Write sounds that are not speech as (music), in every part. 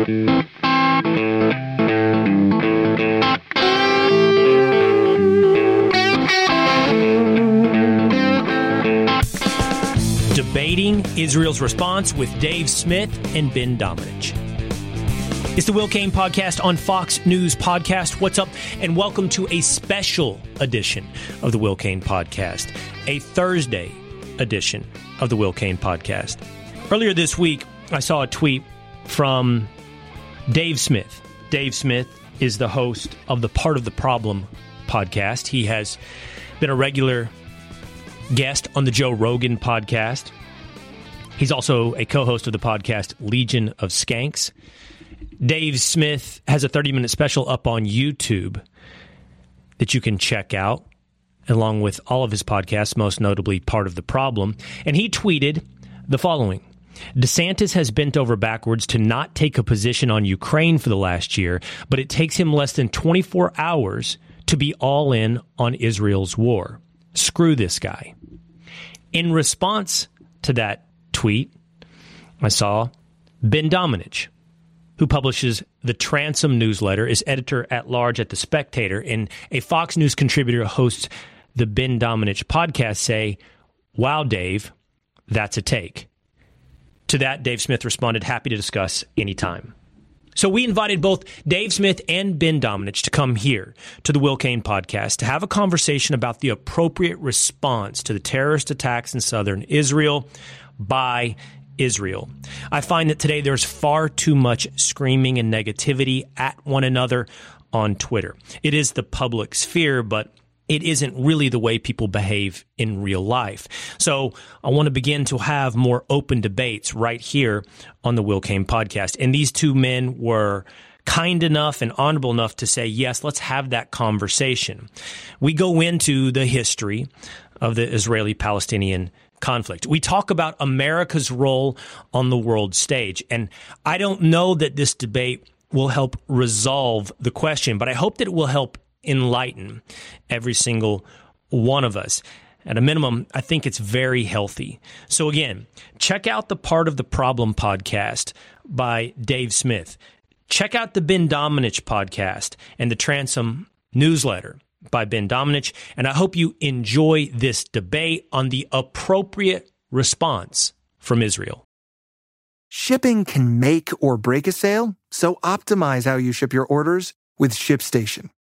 Debating Israel's response with Dave Smith and Ben Domenech. It's the Will Cain podcast on Fox News Podcast. What's up? And welcome to a special edition of the Will Cain podcast, a Thursday edition of the Will Cain podcast. Earlier this week, I saw a tweet from Dave Smith. Dave Smith is the host of the Part of the Problem podcast. He has been a regular guest on the Joe Rogan podcast. He's also a co host of the podcast Legion of Skanks. Dave Smith has a 30 minute special up on YouTube that you can check out, along with all of his podcasts, most notably Part of the Problem. And he tweeted the following DeSantis has bent over backwards to not take a position on Ukraine for the last year, but it takes him less than 24 hours to be all in on Israel's war. Screw this guy. In response to that tweet, I saw Ben Domenech, who publishes the Transom newsletter, is editor at large at The Spectator, and a Fox News contributor hosts the Ben Domenech podcast, say, Wow, Dave, that's a take. To that, Dave Smith responded, Happy to discuss anytime. So we invited both Dave Smith and Ben Domenech to come here to the Will Cain podcast to have a conversation about the appropriate response to the terrorist attacks in southern Israel by Israel. I find that today there's far too much screaming and negativity at one another on Twitter. It is the public sphere, but it isn't really the way people behave in real life. So I want to begin to have more open debates right here on the Will Cain podcast. And these two men were kind enough and honorable enough to say, yes, let's have that conversation. We go into the history of the Israeli Palestinian conflict. We talk about America's role on the world stage. And I don't know that this debate will help resolve the question, but I hope that it will help enlighten every single one of us. At a minimum, I think it's very healthy. So, again, check out the Part of the Problem podcast by Dave Smith. Check out the Ben Domenech podcast and the Transom newsletter by Ben Domenech. And I hope you enjoy this debate on the appropriate response from Israel. Shipping can make or break a sale, so optimize how you ship your orders with ShipStation.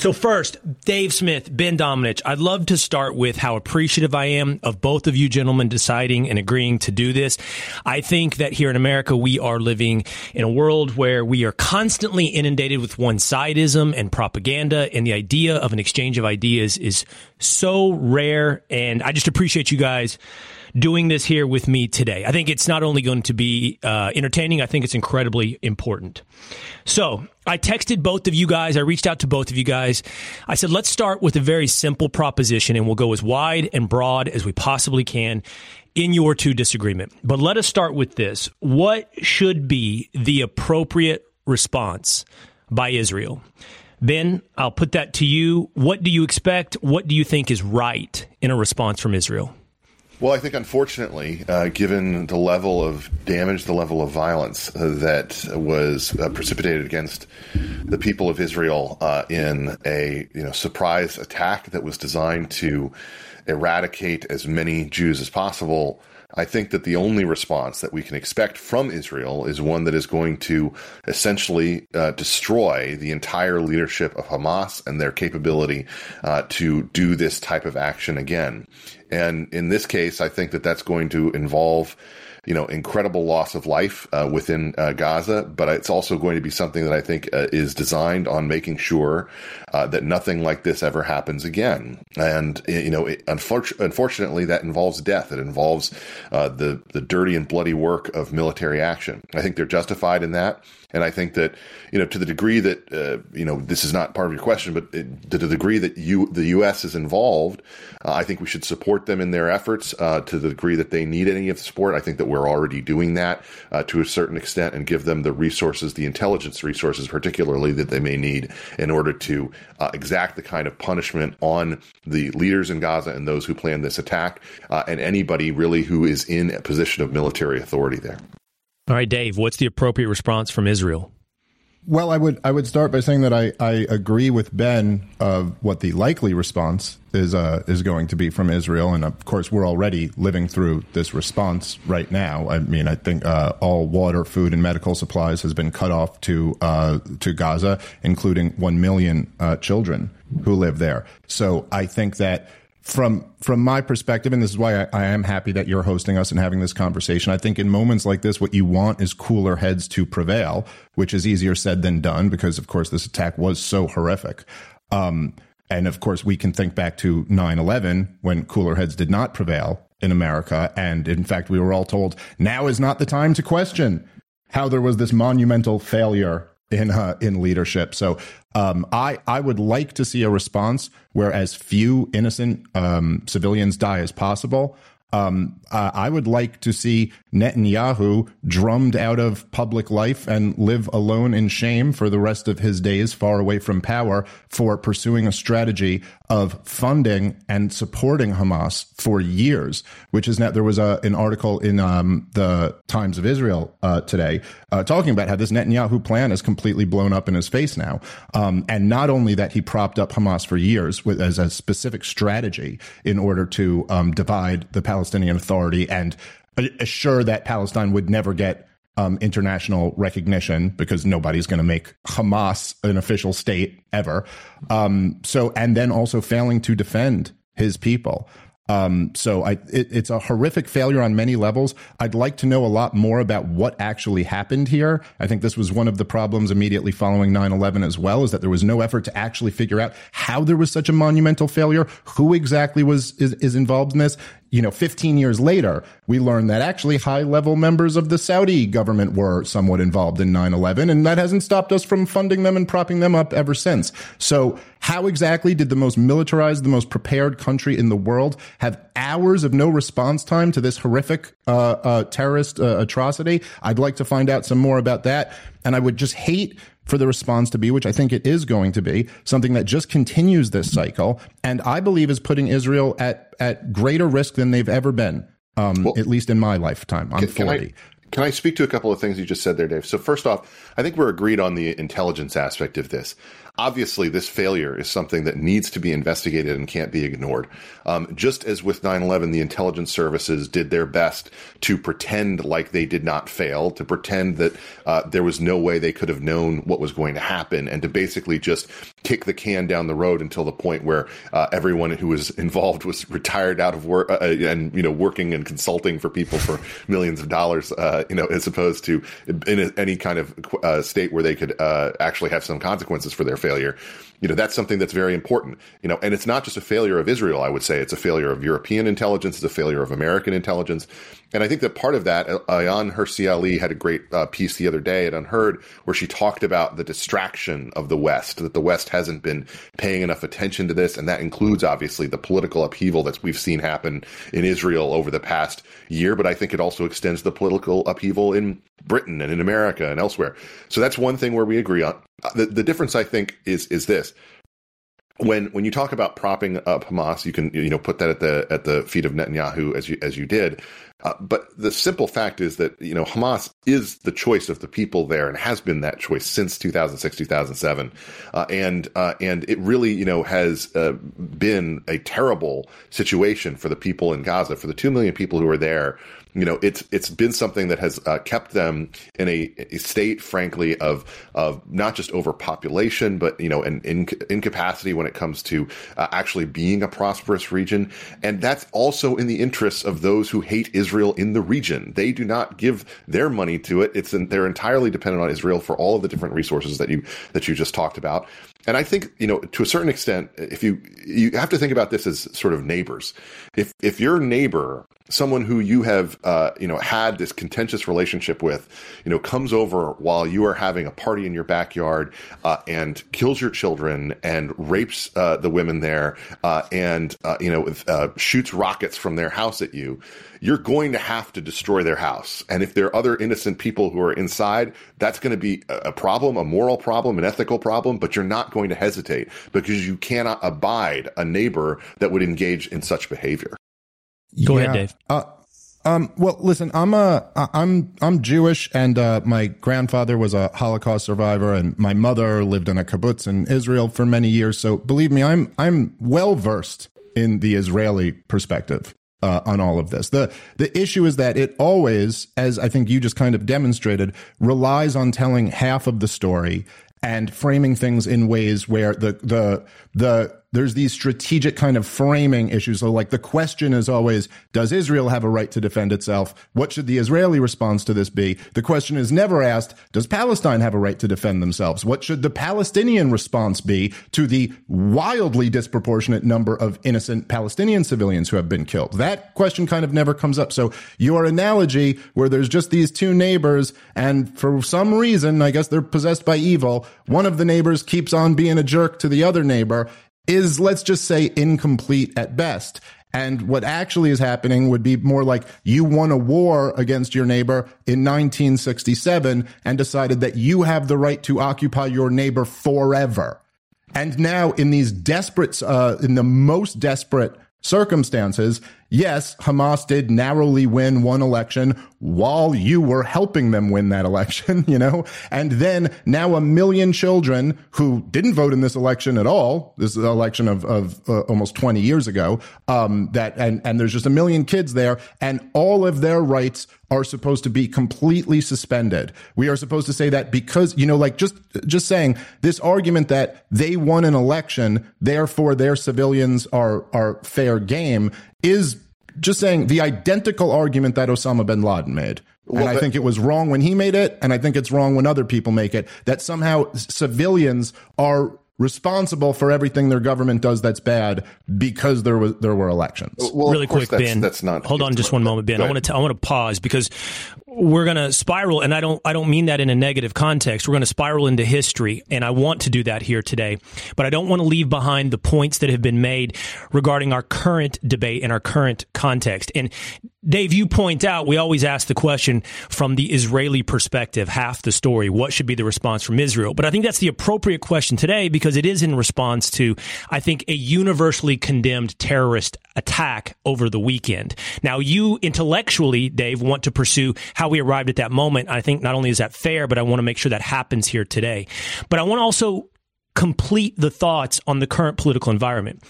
So first, Dave Smith, Ben Domenech, I'd love to start with how appreciative I am of both of you gentlemen deciding and agreeing to do this. I think that here in America, we are living in a world where we are constantly inundated with one-sidism and propaganda, and the idea of an exchange of ideas is so rare, and I just appreciate you guys doing this here with me today. I think it's not only going to be uh, entertaining, I think it's incredibly important. So I texted both of you guys. I reached out to both of you guys. I said, let's start with a very simple proposition and we'll go as wide and broad as we possibly can in your two disagreement. But let us start with this. What should be the appropriate response by Israel? Ben, I'll put that to you. What do you expect? What do you think is right in a response from Israel? Well, I think unfortunately, uh, given the level of damage, the level of violence uh, that was uh, precipitated against the people of Israel uh, in a you know surprise attack that was designed to eradicate as many Jews as possible, I think that the only response that we can expect from Israel is one that is going to essentially uh, destroy the entire leadership of Hamas and their capability uh, to do this type of action again. And in this case, I think that that's going to involve you know, incredible loss of life uh, within uh, Gaza, but it's also going to be something that I think uh, is designed on making sure uh, that nothing like this ever happens again. And you know, it, unfortunately, that involves death. It involves uh, the the dirty and bloody work of military action. I think they're justified in that. And I think that, you know, to the degree that, uh, you know, this is not part of your question, but it, to the degree that you, the U.S. is involved, uh, I think we should support them in their efforts uh, to the degree that they need any of the support. I think that we're already doing that uh, to a certain extent and give them the resources, the intelligence resources, particularly that they may need in order to uh, exact the kind of punishment on the leaders in Gaza and those who plan this attack uh, and anybody really who is in a position of military authority there. All right, Dave, what's the appropriate response from Israel? Well, I would I would start by saying that I, I agree with Ben of what the likely response is uh, is going to be from Israel, and of course we're already living through this response right now. I mean, I think uh, all water, food, and medical supplies has been cut off to uh, to Gaza, including one million uh, children who live there. So I think that from from my perspective, and this is why I, I, am happy that you're hosting us and having this conversation. I think in moments like this, what you want is cooler heads to prevail, which is easier said than done because, of course, this attack was so horrific. Um, and of course, we can think back to 9 11 when cooler heads did not prevail in America. And in fact, we were all told now is not the time to question how there was this monumental failure in uh, in leadership. So um, I I would like to see a response where as few innocent um, civilians die as possible. Um, uh, I would like to see Netanyahu drummed out of public life and live alone in shame for the rest of his days far away from power for pursuing a strategy of funding and supporting Hamas for years, which is now there was a, an article in um, the Times of Israel uh, today uh, talking about how this Netanyahu plan is completely blown up in his face now. Um, and not only that, he propped up Hamas for years with, as a specific strategy in order to um, divide the Palestinian Authority and assure that Palestine would never get um, international recognition because nobody's going to make Hamas an official state ever. Um, so, and then also failing to defend his people. Um, so I, it, it's a horrific failure on many levels. I'd like to know a lot more about what actually happened here. I think this was one of the problems immediately following 9-11 as well, is that there was no effort to actually figure out how there was such a monumental failure, who exactly was is, is involved in this you know, 15 years later, we learned that actually high level members of the Saudi government were somewhat involved in 9 11, and that hasn't stopped us from funding them and propping them up ever since. So, how exactly did the most militarized, the most prepared country in the world have hours of no response time to this horrific uh, uh, terrorist uh, atrocity? I'd like to find out some more about that. And I would just hate for the response to be, which I think it is going to be, something that just continues this cycle, and I believe is putting Israel at at greater risk than they've ever been, um, well, at least in my lifetime. I'm can, 40. Can I, can I speak to a couple of things you just said there, Dave? So first off, I think we're agreed on the intelligence aspect of this obviously this failure is something that needs to be investigated and can't be ignored. Um, just as with 9/11, the intelligence services did their best to pretend like they did not fail, to pretend that uh, there was no way they could have known what was going to happen, and to basically just kick the can down the road until the point where uh, everyone who was involved was retired out of work uh, uh and you know working and consulting for people for millions of dollars, uh, you know, as opposed to in a, any kind of uh, state where they could actually have some consequences for their failure failure. You know, that's something that's very important. You know, and it's not just a failure of Israel. I would say it's a failure of European intelligence. It's a failure of American intelligence. And I think that part of that, Ayaan Hirsi Ali had a great uh, piece the other day at UnHerd where she talked about the distraction of the West, that the West hasn't been paying enough attention to this. And that includes, obviously, the political upheaval that we've seen happen in Israel over the past year. But I think it also extends the political upheaval in Britain and in America and elsewhere. So that's one thing where we agree on. The, the difference, I think, is is this when when you talk about propping up Hamas, you can you know put that at the at the feet of Netanyahu as you as you did. Uh, but the simple fact is that you know Hamas is the choice of the people there and has been that choice since 2006 2007 uh, and uh, and it really you know has uh, been a terrible situation for the people in Gaza for the 2 million people who are there you know it's it's been something that has uh, kept them in a, a, state frankly of of not just overpopulation but you know an in, incapacity when it comes to uh, actually being a prosperous region. And that's also in the interests of those who hate Israel in the region. They do not give their money to it. It's they're entirely dependent on Israel for all of the different resources that you that you just talked about and I think, you know, to a certain extent, if you, you have to think about this as sort of neighbors. If, if your neighbor, someone who you have, uh, you know, had this contentious relationship with, you know, comes over while you are having a party in your backyard, uh, and kills your children and rapes, uh, the women there, uh, and, uh, you know, uh, shoots rockets from their house at you, you're going to have to destroy their house. And if there are other innocent people who are inside, that's going to be a problem, a moral problem, an ethical problem, but you're not going to hesitate because you cannot abide a neighbor that would engage in such behavior. Go yeah. ahead, Dave. Uh, um, well, listen, I'm a, I'm, I'm Jewish and, uh, my grandfather was a Holocaust survivor and my mother lived in a kibbutz in Israel for many years. So believe me, I'm, I'm well versed in the Israeli perspective uh, on all of this. The the issue is that it always, as I think you just kind of demonstrated, relies on telling half of the story and framing things in ways where the the the there's these strategic kind of framing issues. So like the question is always, does Israel have a right to defend itself? What should the Israeli response to this be? The question is never asked, does Palestine have a right to defend themselves? What should the Palestinian response be to the wildly disproportionate number of innocent Palestinian civilians who have been killed? That question kind of never comes up. So your analogy where there's just these two neighbors and for some reason, I guess they're possessed by evil, one of the neighbors keeps on being a jerk to the other neighbor is, let's just say, incomplete at best. And what actually is happening would be more like you won a war against your neighbor in 1967 and decided that you have the right to occupy your neighbor forever. And now in these desperate, uh, in the most desperate circumstances, yes, Hamas did narrowly win one election while you were helping them win that election, (laughs) you know? And then now a million children who didn't vote in this election at all, this election of, of uh, almost 20 years ago, um, that, and, and there's just a million kids there and all of their rights are supposed to be completely suspended. We are supposed to say that because, you know, like just, just saying this argument that they won an election, therefore their civilians are, are fair game is just saying the identical argument that Osama bin Laden made. Well, and I think it was wrong when he made it, and I think it's wrong when other people make it, that somehow civilians are responsible for everything their government does that's bad because there was there were elections. Well, really quick, that's, Ben. That's not. Hold on, just one moment, Ben. I want to I want to pause because we're going to spiral, and I don't I don't mean that in a negative context. We're going to spiral into history, and I want to do that here today. But I don't want to leave behind the points that have been made regarding our current debate and our current context. And Dave, you point out we always ask the question from the Israeli perspective, half the story. What should be the response from Israel? But I think that's the appropriate question today because it is in response to, I think, a universally condemned terrorist attack over the weekend. Now, you intellectually, Dave, want to pursue how we arrived at that moment. I think not only is that fair, but I want to make sure that happens here today. But I want to also complete the thoughts on the current political environment.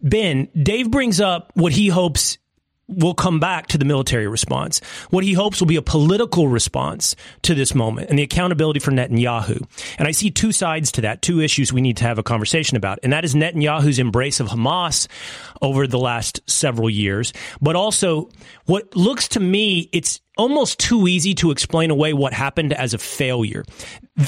Ben, Dave brings up what he hopes will come back to the military response. What he hopes will be a political response to this moment and the accountability for Netanyahu. And I see two sides to that, two issues we need to have a conversation about. And that is Netanyahu's embrace of Hamas over the last several years, but also what looks to me, it's almost too easy to explain away what happened as a failure.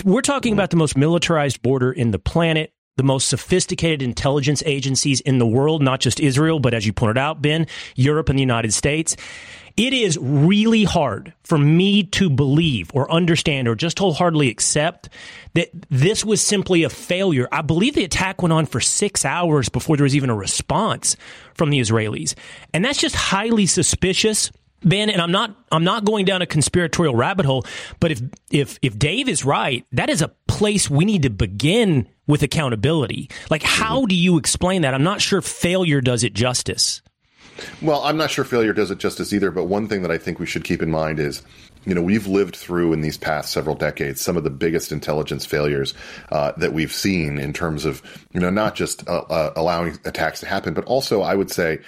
We're talking about the most militarized border in the planet the most sophisticated intelligence agencies in the world, not just Israel, but as you pointed out, Ben, Europe and the United States. It is really hard for me to believe or understand or just wholeheartedly accept that this was simply a failure. I believe the attack went on for six hours before there was even a response from the Israelis. And that's just highly suspicious. Ben, and I'm not I'm not going down a conspiratorial rabbit hole, but if if if Dave is right, that is a place we need to begin with accountability. Like, how do you explain that? I'm not sure failure does it justice. Well, I'm not sure failure does it justice either, but one thing that I think we should keep in mind is you know, we've lived through in these past several decades some of the biggest intelligence failures uh, that we've seen in terms of, you know, not just uh, uh, allowing attacks to happen, but also I would say,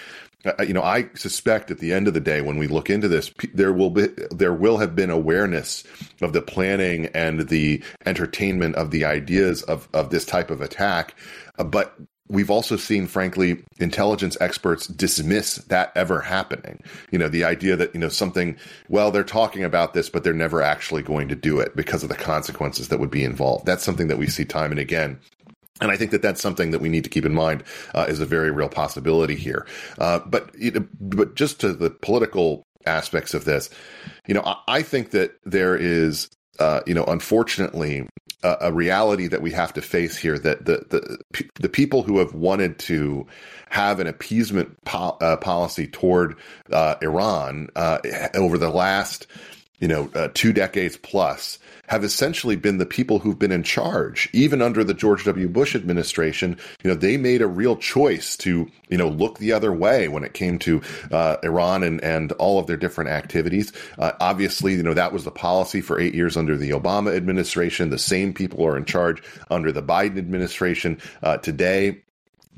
you know, I suspect at the end of the day, when we look into this, there will be there will have been awareness of the planning and the entertainment of the ideas of of this type of attack, uh, but we've also seen, frankly, intelligence experts dismiss that ever happening. You know, the idea that, you know, something, well, they're talking about this, but they're never actually going to do it because of the consequences that would be involved. That's something that we see time and again. And I think that that's something that we need to keep in mind uh, is a very real possibility here. Uh, but but just to the political aspects of this, you know, I, I think that there is uh, you know, unfortunately, a, reality that we have to face here that the the the people who have wanted to have an appeasement po- uh, policy toward uh, Iran uh, over the last you know two decades plus have essentially been the people who've been in charge. Even under the George W. Bush administration, you know, they made a real choice to, you know, look the other way when it came to uh, Iran and, and all of their different activities. Uh, obviously, you know, that was the policy for eight years under the Obama administration. The same people are in charge under the Biden administration uh, today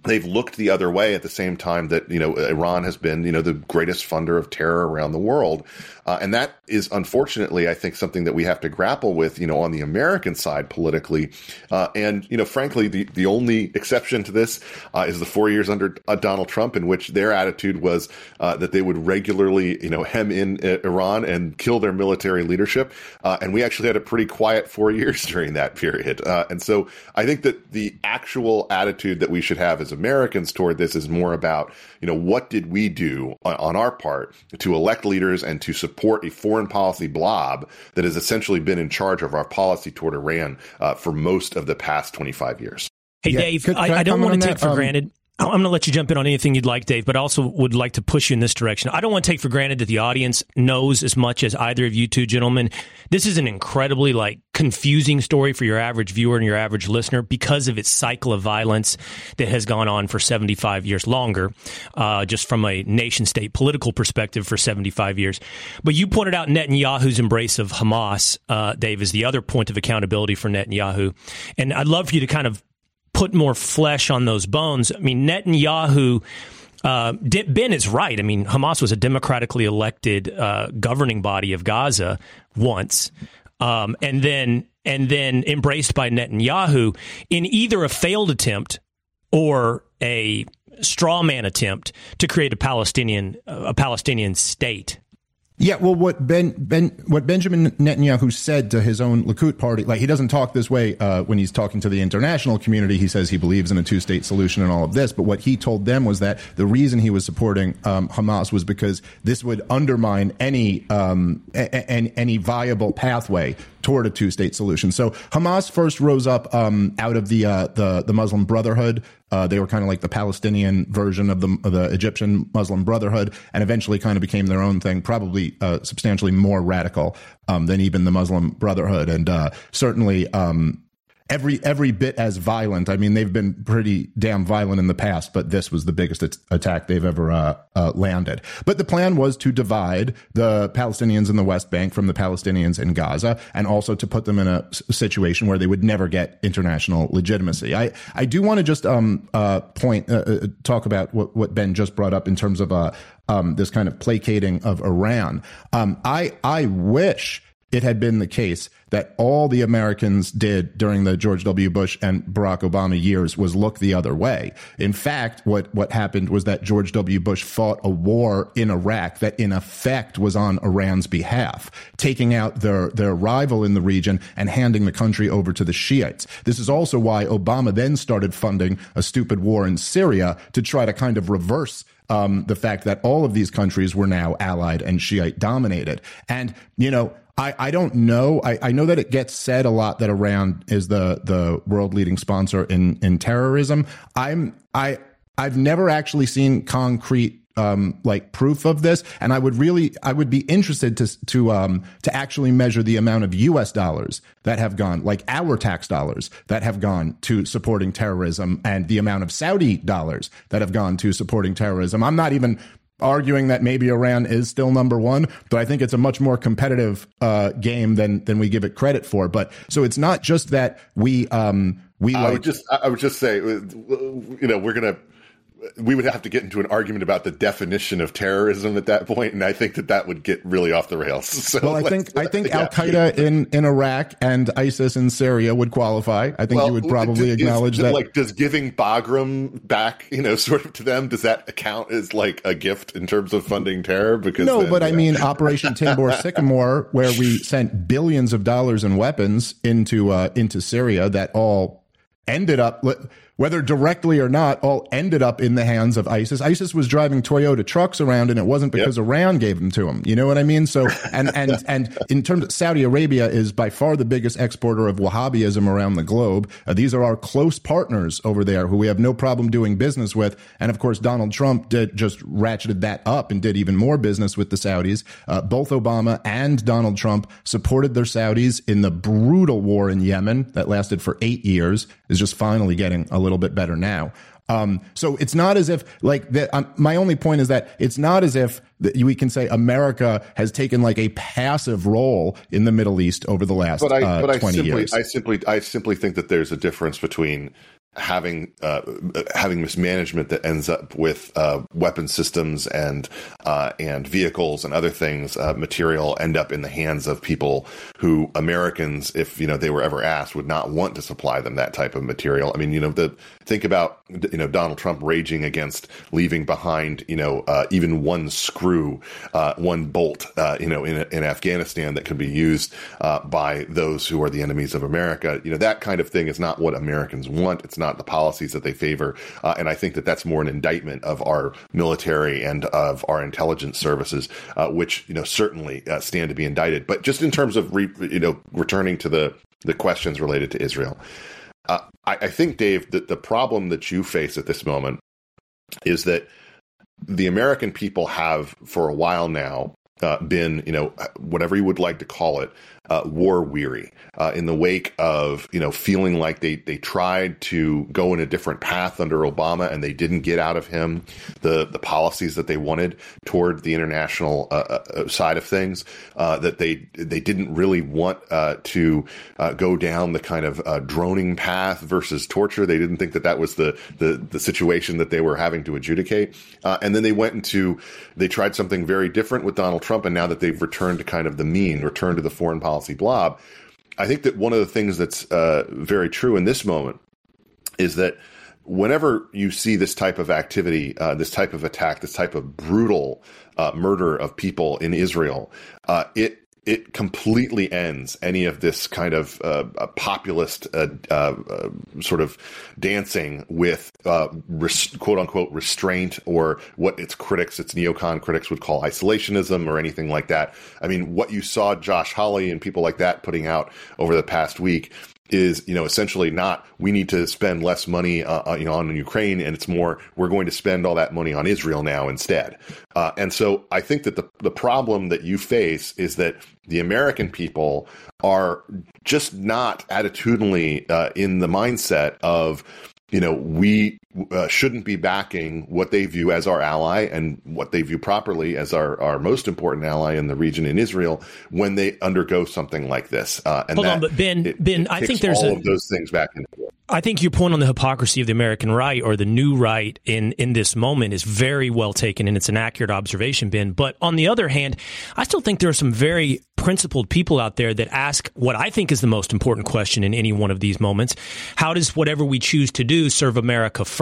they've looked the other way at the same time that you know Iran has been you know the greatest funder of terror around the world. Uh, and that is unfortunately I think something that we have to grapple with you know on the American side politically. Uh, and you know frankly the the only exception to this uh, is the 4 years under uh, Donald Trump in which their attitude was uh, that they would regularly you know hem in uh, Iran and kill their military leadership. And we actually had a pretty quiet 4 (laughs) years during that period. And so I think that the actual attitude that we should have is as Americans toward this is more about, you know, what did we do on, on our part to elect leaders and to support a foreign policy blob that has essentially been in charge of our policy toward Iran uh, for most of the past 25 years. Hey, yeah. Dave, could, could I, I, I, don't want to take that? for um, granted I'm going to let you jump in on anything you'd like, Dave, but I also would like to push you in this direction. I don't want to take for granted that the audience knows as much as either of you two gentlemen. This is an incredibly like confusing story for your average viewer and your average listener because of its cycle of violence that has gone on for 75 years longer, uh, just from a nation state political perspective for 75 years. But you pointed out Netanyahu's embrace of Hamas, uh, Dave, is the other point of accountability for Netanyahu. And I'd love for you to kind of put more flesh on those bones. I mean, Netanyahu. Uh, ben is right. I mean, Hamas was a democratically elected uh, governing body of Gaza once, um, and then and then embraced by Netanyahu in either a failed attempt or a straw man attempt to create a Palestinian a Palestinian state. Yeah, well, what Ben Ben what Benjamin Netanyahu said to his own Likud party, like he doesn't talk this way uh, when he's talking to the international community. He says he believes in a two state solution and all of this, but what he told them was that the reason he was supporting um, Hamas was because this would undermine any um, a- a- any viable pathway toward a two state solution. So Hamas first rose up um, out of the uh, the the Muslim Brotherhood uh, they were kind of like the Palestinian version of the, of the Egyptian Muslim Brotherhood, and eventually kind of became their own thing, probably uh, substantially more radical um, than even the Muslim Brotherhood, and uh, certainly um, every every bit as violent. I mean, they've been pretty damn violent in the past, but this was the biggest attack they've ever uh, uh, landed. But the plan was to divide the Palestinians in the West Bank from the Palestinians in Gaza, and also to put them in a situation where they would never get international legitimacy. I I do want to just um uh point uh, uh, talk about what what Ben just brought up in terms of uh um this kind of placating of Iran. Um, I I wish it had been the case that all the Americans did during the George W. Bush and Barack Obama years was look the other way. In fact, what, what happened was that George W. Bush fought a war in Iraq that in effect was on Iran's behalf, taking out their, their rival in the region and handing the country over to the Shiites. This is also why Obama then started funding a stupid war in Syria to try to kind of reverse um, the fact that all of these countries were now allied and Shiite dominated. And, you know, I, I don't know. I, I know that it gets said a lot that Iran is the the world leading sponsor in in terrorism. I'm I I've never actually seen concrete um, like proof of this, and I would really I would be interested to to um, to actually measure the amount of U.S. dollars that have gone, like our tax dollars that have gone to supporting terrorism, and the amount of Saudi dollars that have gone to supporting terrorism. I'm not even arguing that maybe Iran is still number one, but I think it's a much more competitive uh, game than than we give it credit for. But so it's not just that we um, we I like would just I would just say, you know, we're gonna we would have to get into an argument about the definition of terrorism at that point, and I think that that would get really off the rails. (laughs) So well, I think I think. (laughs) Al Qaeda in, in Iraq and ISIS in Syria would qualify. I think well, you would probably acknowledge is, that. Like, does giving Bagram back, you know, (laughs) sort of to them, does that account as like a gift in terms of funding terror? Because no, then, but I mean Operation Timber Sycamore, where we sent billions of dollars in weapons into uh, into Syria, that all ended up whether directly or not, all ended up in the hands of ISIS. ISIS was driving Toyota trucks around, and it wasn't because yep. Iran gave them to them. You know what I mean? So, and (laughs) and and in terms of Saudi Arabia is by far the biggest exporter of Wahhabism around the globe. Uh, these are our close partners over there, who we have no problem doing business with. And of course, Donald Trump did just ratcheted that up and did even more business with the Saudis. Uh, both Obama and Donald Trump supported their Saudis in the brutal war in Yemen that lasted for eight years. Is just finally getting a little little bit better now. Um, so it's not as if like the, um, my only point is that it's not as if we can say America has taken like a passive role in the Middle East over the last but I, uh, but 20 I simply, years. I simply, I simply think that there's a difference between having uh, having mismanagement that ends up with uh, weapon systems and uh, and vehicles and other things uh, material end up in the hands of people who Americans, if you know they were ever asked, would not want to supply them that type of material. I mean, you know, the think about you know Donald Trump raging against leaving behind you know uh, even one screw, uh, one bolt, you know, in in Afghanistan that could be used by those who are the enemies of America. You know, that kind of thing is not what Americans want. It's not the policies that they favor. Uh, and I think that that's more an indictment of our military and of our intelligence services, uh, which you know certainly uh, stand to be indicted. But just in terms of re, you know returning to the the questions related to Israel, uh, I, I think Dave the problem that you face at this moment is that the American people have for a while now uh, been, you know, whatever you would like to call it, uh, war weary uh, in the wake of you know feeling like they they tried to go in a different path under Obama and they didn't get out of him the the policies that they wanted toward the international uh, uh, uh side of things uh, that they they didn't really want to go down the kind of droning path versus torture. They didn't think that that was the the, the situation that they were having to adjudicate. And then they went into they tried something very different with Donald Trump and now that they've returned to kind of the mean returned to the foreign policy policy blob. I think that one of the things that's uh, very true in this moment is that whenever you see this type of activity, uh, this type of attack, this type of brutal uh, murder of people in Israel, uh, it it completely ends any of this kind of uh, populist uh, uh, uh, sort of dancing with uh, res- quote unquote restraint or what its critics, its neocon critics would call isolationism or anything like that. I mean, what you saw Josh Hawley and people like that putting out over the past week is you know essentially not we need to spend less money uh, uh, you know on Ukraine and it's more we're going to spend all that money on Israel now instead. Uh, and so I think that the the problem that you face is that the American people are just not attitudinally uh, in the mindset of you know, we uh, shouldn't be backing what they view as our ally and what they view properly as our, our most important ally in the region in Israel when they undergo something like this. Uh, and Hold on, but Ben, it, Ben, it I think there's all a, of those things back into I think your point on the hypocrisy of the American right or the new right in, in this moment is very well taken and it's an accurate observation, Ben. But on the other hand, I still think there are some very principled people out there that ask what I think is the most important question in any one of these moments. How does whatever we choose to do serve America first?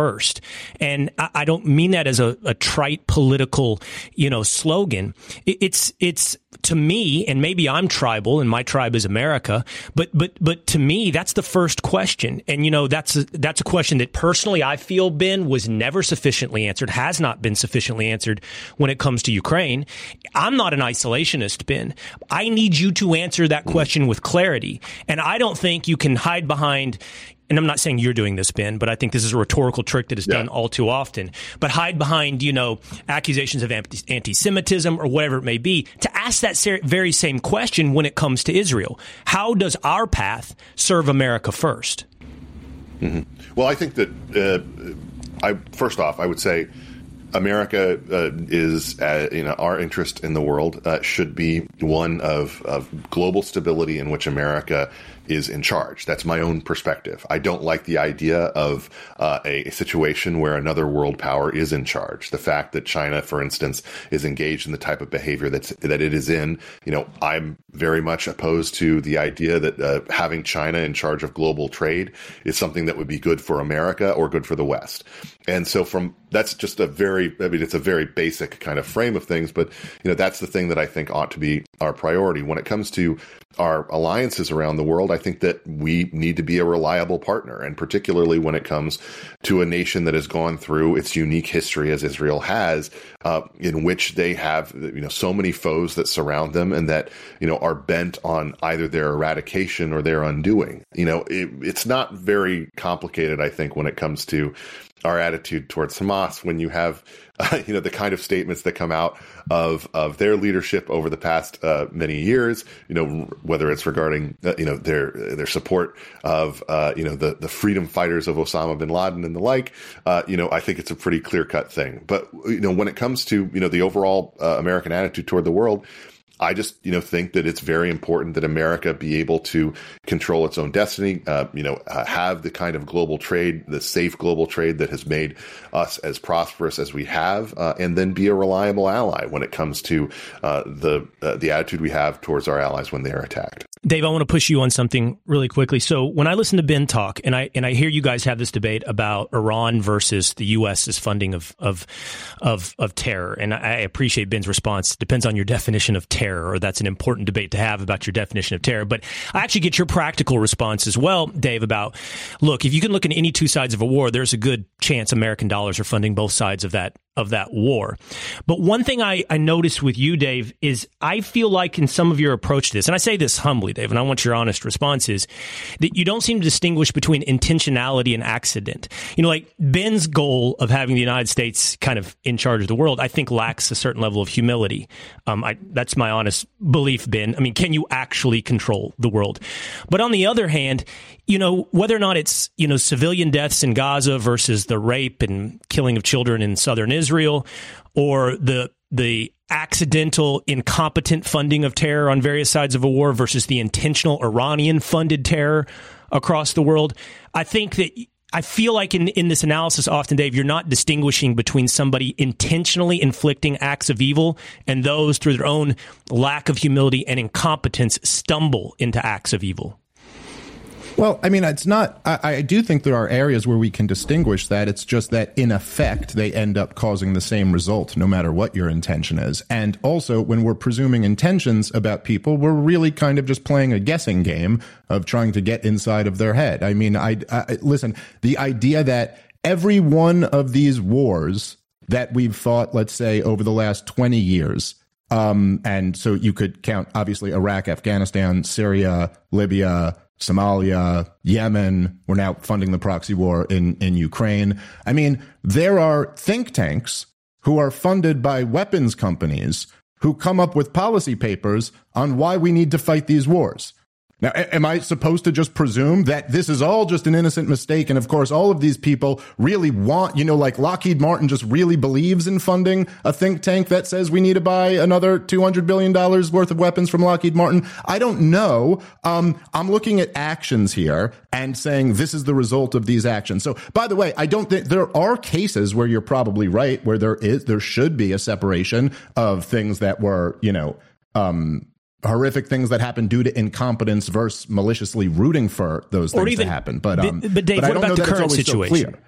And I, I don't mean that as a, a, trite political, you know, slogan. It, it's, it's, to me, and maybe I'm tribal and my tribe is America, but but but to me, that's the first question. And you know, that's a, that's a question that personally I feel Ben was never sufficiently answered, has not been sufficiently answered when it comes to Ukraine. I'm not an isolationist, Ben. I need you to answer that mm. question with clarity. And I don't think you can hide behind, and I'm not saying you're doing this, Ben, but I think this is a rhetorical trick that is yeah. done all too often. But hide behind, you know, accusations of anti Semitism or whatever it may be to ask that very same question when it comes to Israel. How does our path serve America 1st mm-hmm. Well, I think that, uh, I, first off, I would say America uh, is, uh, you know, our interest in the world uh, should be one of, of global stability in which America is in charge. That's my own perspective. I don't like the idea of uh, a, a, situation where another world power is in charge. The fact that China, for instance, is engaged in the type of behavior that's that it is in, you know, I'm very much opposed to the idea that uh, having China in charge of global trade is something that would be good for America or good for the West. And so from that's just a very I mean it's a very basic kind of frame of things, but you know that's the thing that I think ought to be our priority when it comes to our alliances around the world. I think that we need to be a reliable partner, and particularly when it comes to a nation that has gone through its unique history as Israel has, uh, in which they have you know so many foes that surround them and that you know are bent on either their eradication or their undoing. You know, it, it's not very complicated. I think when it comes to our attitude towards Hamas when you have, uh, (laughs) you know, the kind of statements that come out of of their leadership over the past uh, many years. You know, whether it's regarding uh, you know their their support of uh, you know the the freedom fighters of Osama bin Laden and the like. Uh, you know, I think it's a pretty clear cut thing. But you know, when it comes to you know the overall uh, American attitude toward the world, I just, you know, think that it's very important that America be able to control its own destiny, uh, you know, uh, have the kind of global trade, the safe global trade that has made us as prosperous as we have, uh, and then be a reliable ally when it comes to uh, the uh, the attitude we have towards our allies when they are attacked. Dave, I want to push you on something really quickly. So when I listen to Ben talk, and I and I hear you guys have this debate about Iran versus the U.S.'s funding of of of, of terror, and I appreciate Ben's response. Depends on your definition of terror, or that's an important debate to have about your definition of terror. But I actually get your practical response as well, Dave. About look, if you can look at any two sides of a war, there's a good chance American dollars are funding both sides of that of that war. But one thing I, I noticed with you, Dave, is I feel like in some of your approach to this, and I say this humbly, Dave, and I want your honest response is that you don't seem to distinguish between intentionality and accident. You know, like Ben's goal of having the United States kind of in charge of the world, I think lacks a certain level of humility. Um, I, that's my honest belief, Ben. I mean, can you actually control the world? But on the other hand, you know, whether or not it's, you know, civilian deaths in Gaza versus the rape and killing of children in southern Israel or the the accidental incompetent funding of terror on various sides of a war versus the intentional Iranian funded terror across the world. I think that I feel like in, in this analysis, often, Dave, you're not distinguishing between somebody intentionally inflicting acts of evil and those through their own lack of humility and incompetence stumble into acts of evil. Well, I mean, it's not. I, I, do think there are areas where we can distinguish that. It's just that, in effect, they end up causing the same result, no matter what your intention is. And also, when we're presuming intentions about people, we're really kind of just playing a guessing game of trying to get inside of their head. I mean, I, I listen. The idea that every one of these wars that we've fought, let's say, over the last twenty years, um, and so you could count obviously Iraq, Afghanistan, Syria, Libya Somalia, Yemen. We're now funding the proxy war in, in Ukraine. I mean, there are think tanks who are funded by weapons companies who come up with policy papers on why we need to fight these wars. Now, am I supposed to just presume that this is all just an innocent mistake? And of course, all of these people really want, you know, like Lockheed Martin just really believes in funding a think tank that says we need to buy another $200 billion worth of weapons from Lockheed Martin. I don't know. Um, I'm looking at actions here and saying this is the result of these actions. So, by the way, I don't think there are cases where you're probably right, where there is, there should be a separation of things that were, you know, um, horrific things that happen due to incompetence versus maliciously rooting for those things even, to happen. But um, but, Dave, but what about the current situation? So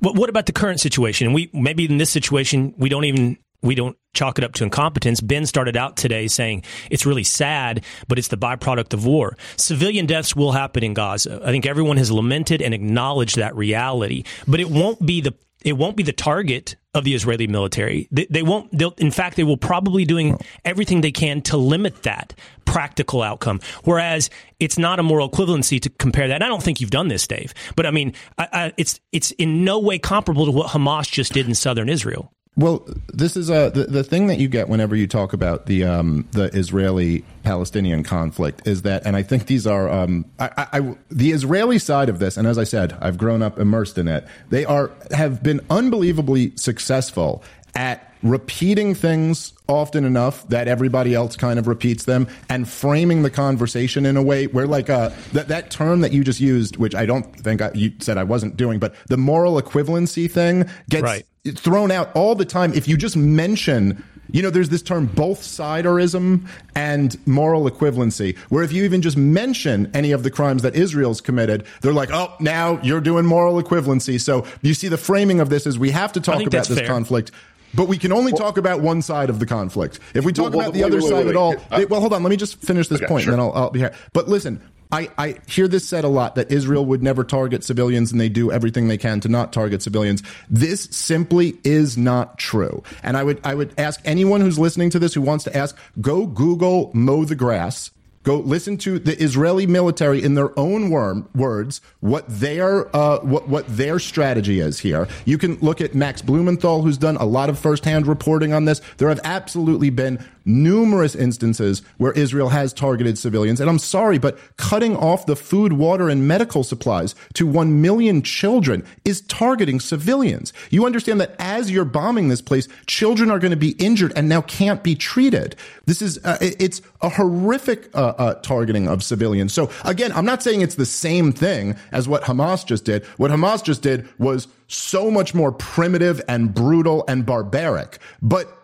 what, what about the current situation? And we maybe in this situation we don't even we don't chalk it up to incompetence. Ben started out today saying it's really sad, but it's the byproduct of war. Civilian deaths will happen in Gaza. I think everyone has lamented and acknowledged that reality, but it won't be the it won't be the target of the Israeli military. They, they won't. in fact, they will probably doing everything they can to limit that practical outcome. Whereas it's not a moral equivalency to compare that. And I don't think you've done this, Dave. But I mean, I, I, it's it's in no way comparable to what Hamas just did in southern Israel. Well, this is a the, the thing that you get whenever you talk about the um, the Israeli Palestinian conflict is that, and I think these are um, I, I, I, the Israeli side of this, and as I said, I've grown up immersed in it. They are have been unbelievably successful at repeating things often enough that everybody else kind of repeats them and framing the conversation in a way where like uh, that, that term that you just used which i don't think I, you said i wasn't doing but the moral equivalency thing gets right thrown out all the time if you just mention you know, there's this term both siderism and moral equivalency, where if you even just mention any of the crimes that Israel's committed, they're like, oh, now you're doing moral equivalency. So you see, the framing of this is we have to talk about this fair. conflict. But we can only well, talk about one side of the conflict. If we talk well, about the wait, other wait, side wait, at all, uh, well, hold on. Let me just finish this okay, point, sure. and then I'll, I'll be here. But listen, I, I hear this said a lot that Israel would never target civilians and they do everything they can to not target civilians. This simply is not true. And I would I would ask anyone who's listening to this who wants to ask, go Google mow the grass Go listen to the Israeli military in their own worm, words what their uh, what what their strategy is here. You can look at Max Blumenthal, who's done a lot of firsthand reporting on this. There have absolutely been numerous instances where Israel has targeted civilians. And I'm sorry, but cutting off the food, water, and medical supplies to 1 million children is targeting civilians. You understand that as you're bombing this place, children are going to be injured and now can't be treated. This is, uh, it's a horrific uh, uh, targeting of civilians. So again, I'm not saying it's the same thing as what Hamas just did. What Hamas just did was so much more primitive and brutal and barbaric. But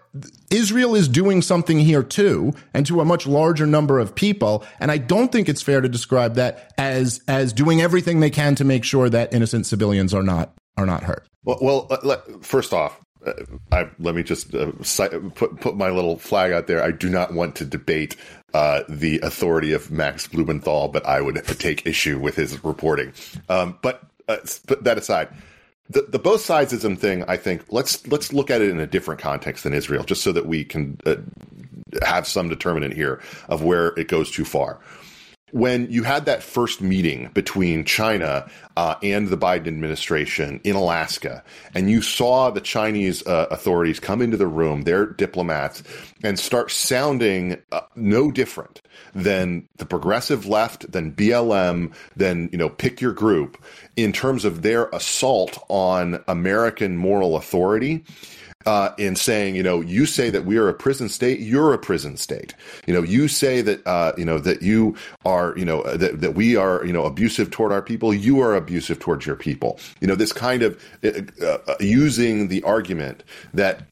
Israel is doing something here too, and to a much larger number of people. And I don't think it's fair to describe that as as doing everything they can to make sure that innocent civilians are not are not hurt. Well, well uh, first off, uh, I, let me just uh, put put my little flag out there. I do not want to debate uh, the authority of Max Blumenthal, but I would take issue with his reporting. Um, but uh, put that aside the, the both sidesism thing, I think let's let's look at it in a different context than Israel, just so that we can uh, have some determinant here of where it goes too far when you had that first meeting between China uh, and the Biden administration in Alaska, and you saw the Chinese uh, authorities come into the room, their diplomats, and start sounding uh, no different than the progressive left, than BLM, than you know, pick your group in terms of their assault on American moral authority uh, in saying, you know, you say that we are a prison state, you're a prison state. You know, you say that, uh, you know, that you are, you know, that, that we are, you know, abusive toward our people, you are abusive towards your people. You know, this kind of uh, uh using the argument that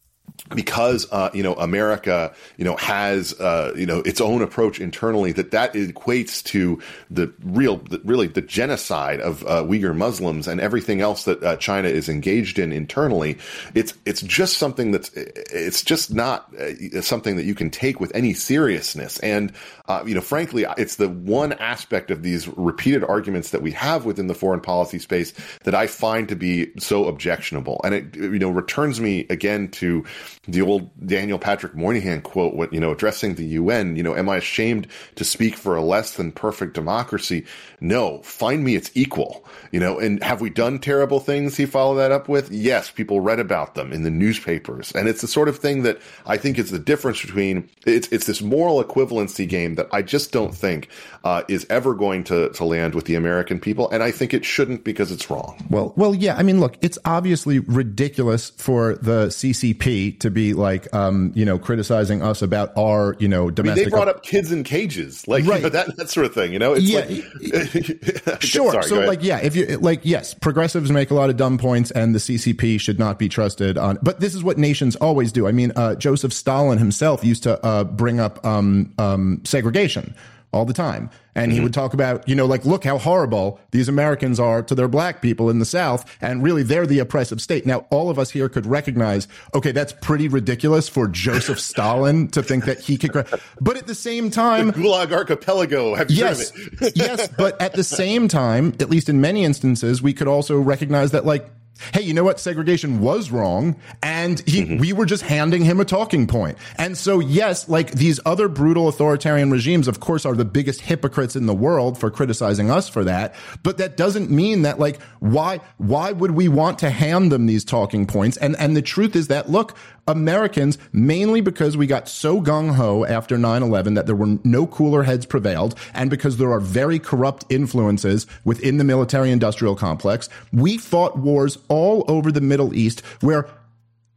because uh, you know America you know has uh, you know its own approach internally that that equates to the real the, really the genocide of uh, Uyghur Muslims and everything else that uh, China is engaged in internally. It's it's just something that's it's just not uh, something that you can take with any seriousness. And uh, you know frankly it's the one aspect of these repeated arguments that we have within the foreign policy space that I find to be so objectionable. And it you know returns me again to the old Daniel Patrick Moynihan quote, you know, addressing the UN, you know, am I ashamed to speak for a less than perfect democracy? No, find me its equal, you know, and have we done terrible things? He followed that up with, yes, people read about them in the newspapers. And it's the sort of thing that I think is the difference between, it's, it's this moral equivalency game that I just don't think, uh, is ever going to, to land with the American people. And I think it shouldn't because it's wrong. Well, well, yeah. I mean, look, it's obviously ridiculous for the CCP to be like, um, you know, criticizing us about our, you know, domestic. I mean, they brought up kids in cages, like right. you know, that that sort of thing. You know, it's yeah, like, (laughs) sure. Sorry, so like, yeah, if you like, yes, progressives make a lot of dumb points, and the CCP should not be trusted on. But this is what nations always do. I mean, uh, Joseph Stalin himself used to uh, bring up um, um, segregation all the time. And mm-hmm. he would talk about, you know, like, look how horrible these Americans are to their black people in the South. And really, they're the oppressive state. Now, all of us here could recognize, okay, that's pretty ridiculous for Joseph (laughs) Stalin to think that he could. But at the same time, the Gulag Archipelago. yes, (laughs) yes. But at the same time, at least in many instances, we could also recognize that, like, hey, you know what? Segregation was wrong. And he, mm-hmm. we were just handing him a talking point. And so, yes, like these other brutal authoritarian regimes, of course, are the biggest hypocrites in the world for criticizing us for that. But that doesn't mean that, like, why, why would we want to hand them these talking points? And, and the truth is that, look, Americans, mainly because we got so gung ho after 9 11 that there were no cooler heads prevailed, and because there are very corrupt influences within the military industrial complex, we fought wars all over the Middle East where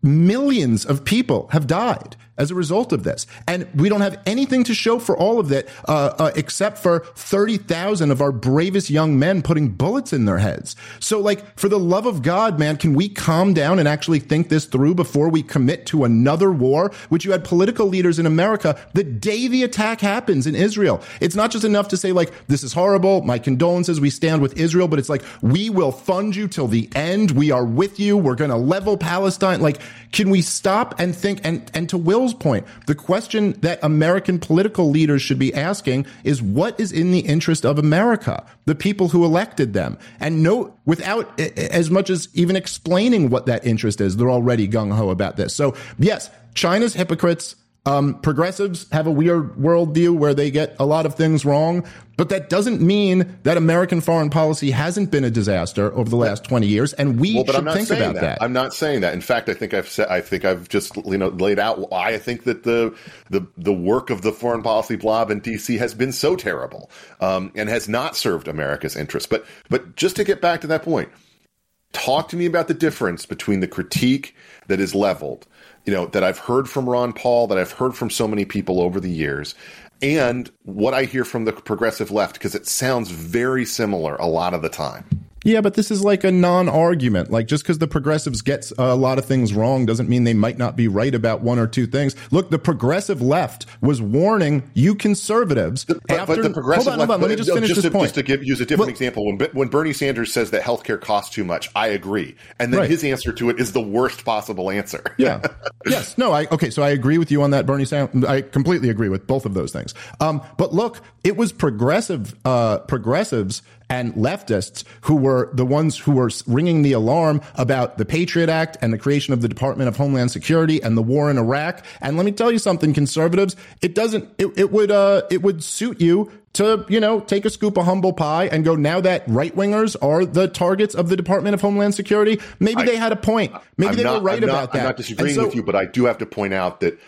millions of people have died as a result of this. And we don't have anything to show for all of that, uh, uh, except for 30,000 of our bravest young men putting bullets in their heads. So, like, for the love of God, man, can we calm down and actually think this through before we commit to another war, which you had political leaders in America the day the attack happens in Israel? It's not just enough to say, like, this is horrible. My condolences. We stand with Israel, but it's like, we will fund you till the end. We are with you. We're going to level Palestine. Like, can we stop and think and, and to will Point, the question that American political leaders should be asking is what is in the interest of America, the people who elected them? And no, without as much as even explaining what that interest is, they're already gung ho about this. So yes, China's hypocrites um, progressives have a weird worldview where they get a lot of things wrong, but that doesn't mean that American foreign policy hasn't been a disaster over the last 20 years, and we well, should think about that. that. I'm not saying that. In fact, I think I've said, I think I've just you know laid out why I think that the the the work of the foreign policy blob in D.C. has been so terrible um, and has not served America's interests. But but just to get back to that point, talk to me about the difference between the critique that is leveled you know, that I've heard from Ron Paul, that I've heard from so many people over the years, and what I hear from the progressive left, because it sounds very similar a lot of the time. Yeah, but this is like a non-argument. Like just because the progressives get a lot of things wrong doesn't mean they might not be right about one or two things. Look, the progressive left was warning you conservatives. But, after, but the progressive hold on, hold on, let me just finish just this to, point. Just to give, use a different well, example, when when Bernie Sanders says that healthcare costs too much, I agree, and then right. his answer to it is the worst possible answer. (laughs) yeah. Yes. No. I okay. So I agree with you on that, Bernie Sanders. I completely agree with both of those things. Um, but look, it was progressive uh, progressives and leftists who were the ones who were ringing the alarm about the Patriot Act and the creation of the Department of Homeland Security and the war in Iraq. And let me tell you something, conservatives, it doesn't, it, it would, uh, it would suit you to, you know, take a scoop of humble pie and go, now that right wingers are the targets of the Department of Homeland Security, maybe I, they had a point. Maybe I'm they not, were right I'm about not, that. I'm not disagreeing so, with you, but I do have to point out that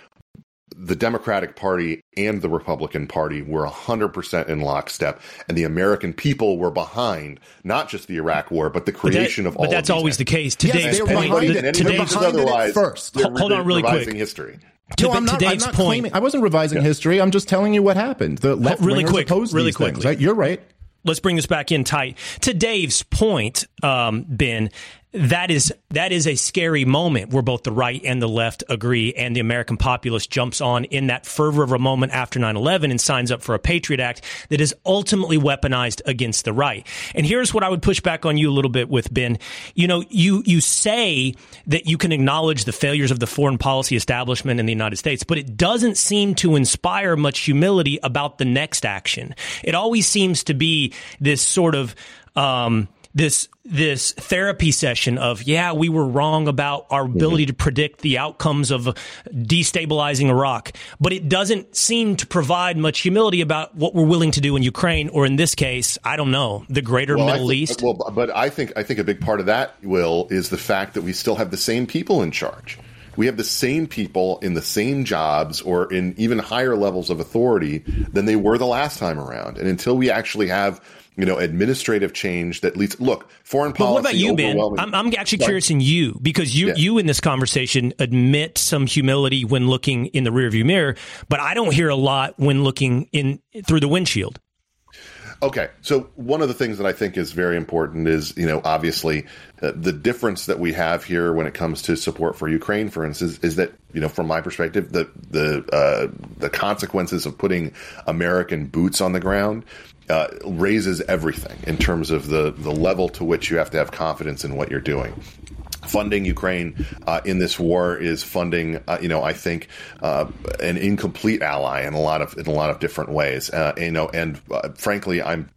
the Democratic Party and the Republican Party were 100% in lockstep, and the American people were behind not just the Iraq War, but the creation but that, of all. But that's always the case. Today's yes, point. Behind it. Today's behind otherwise, it first. Hold on, really quick. History. To, no, I'm not, today's I'm not point. Claiming, I wasn't revising yeah. history. I'm just telling you what happened. The left really quick, really quickly. Things, right? You're right let's bring this back in tight. To Dave's point, um, Ben, that is that is a scary moment where both the right and the left agree and the American populace jumps on in that fervor of a moment after 9/11 and signs up for a Patriot Act that is ultimately weaponized against the right. And here's what I would push back on you a little bit with Ben. You know, you you say that you can acknowledge the failures of the foreign policy establishment in the United States, but it doesn't seem to inspire much humility about the next action. It always seems to be this sort of um, this this therapy session of yeah we were wrong about our ability mm-hmm. to predict the outcomes of destabilizing Iraq but it doesn't seem to provide much humility about what we're willing to do in Ukraine or in this case I don't know the greater well, Middle think, East. well but I think I think a big part of that will is the fact that we still have the same people in charge. We have the same people in the same jobs or in even higher levels of authority than they were the last time around. And until we actually have you know, administrative change that leads. Look, foreign policy. But what about you, Ben? I'm, I'm actually curious in you because you, yeah. you in this conversation admit some humility when looking in the rearview mirror, but I don't hear a lot when looking in through the windshield. Okay, so one of the things that I think is very important is, you know, obviously uh, the difference that we have here when it comes to support for Ukraine, for instance, is that, you know, from my perspective, the the uh, the consequences of putting American boots on the ground uh, raises everything in terms of the the level to which you have to have confidence in what you're doing funding Ukraine uh, in this war is funding, uh, you know, I think uh, an incomplete ally in a lot of in a lot of different ways. Uh, you know, and uh, frankly, I'm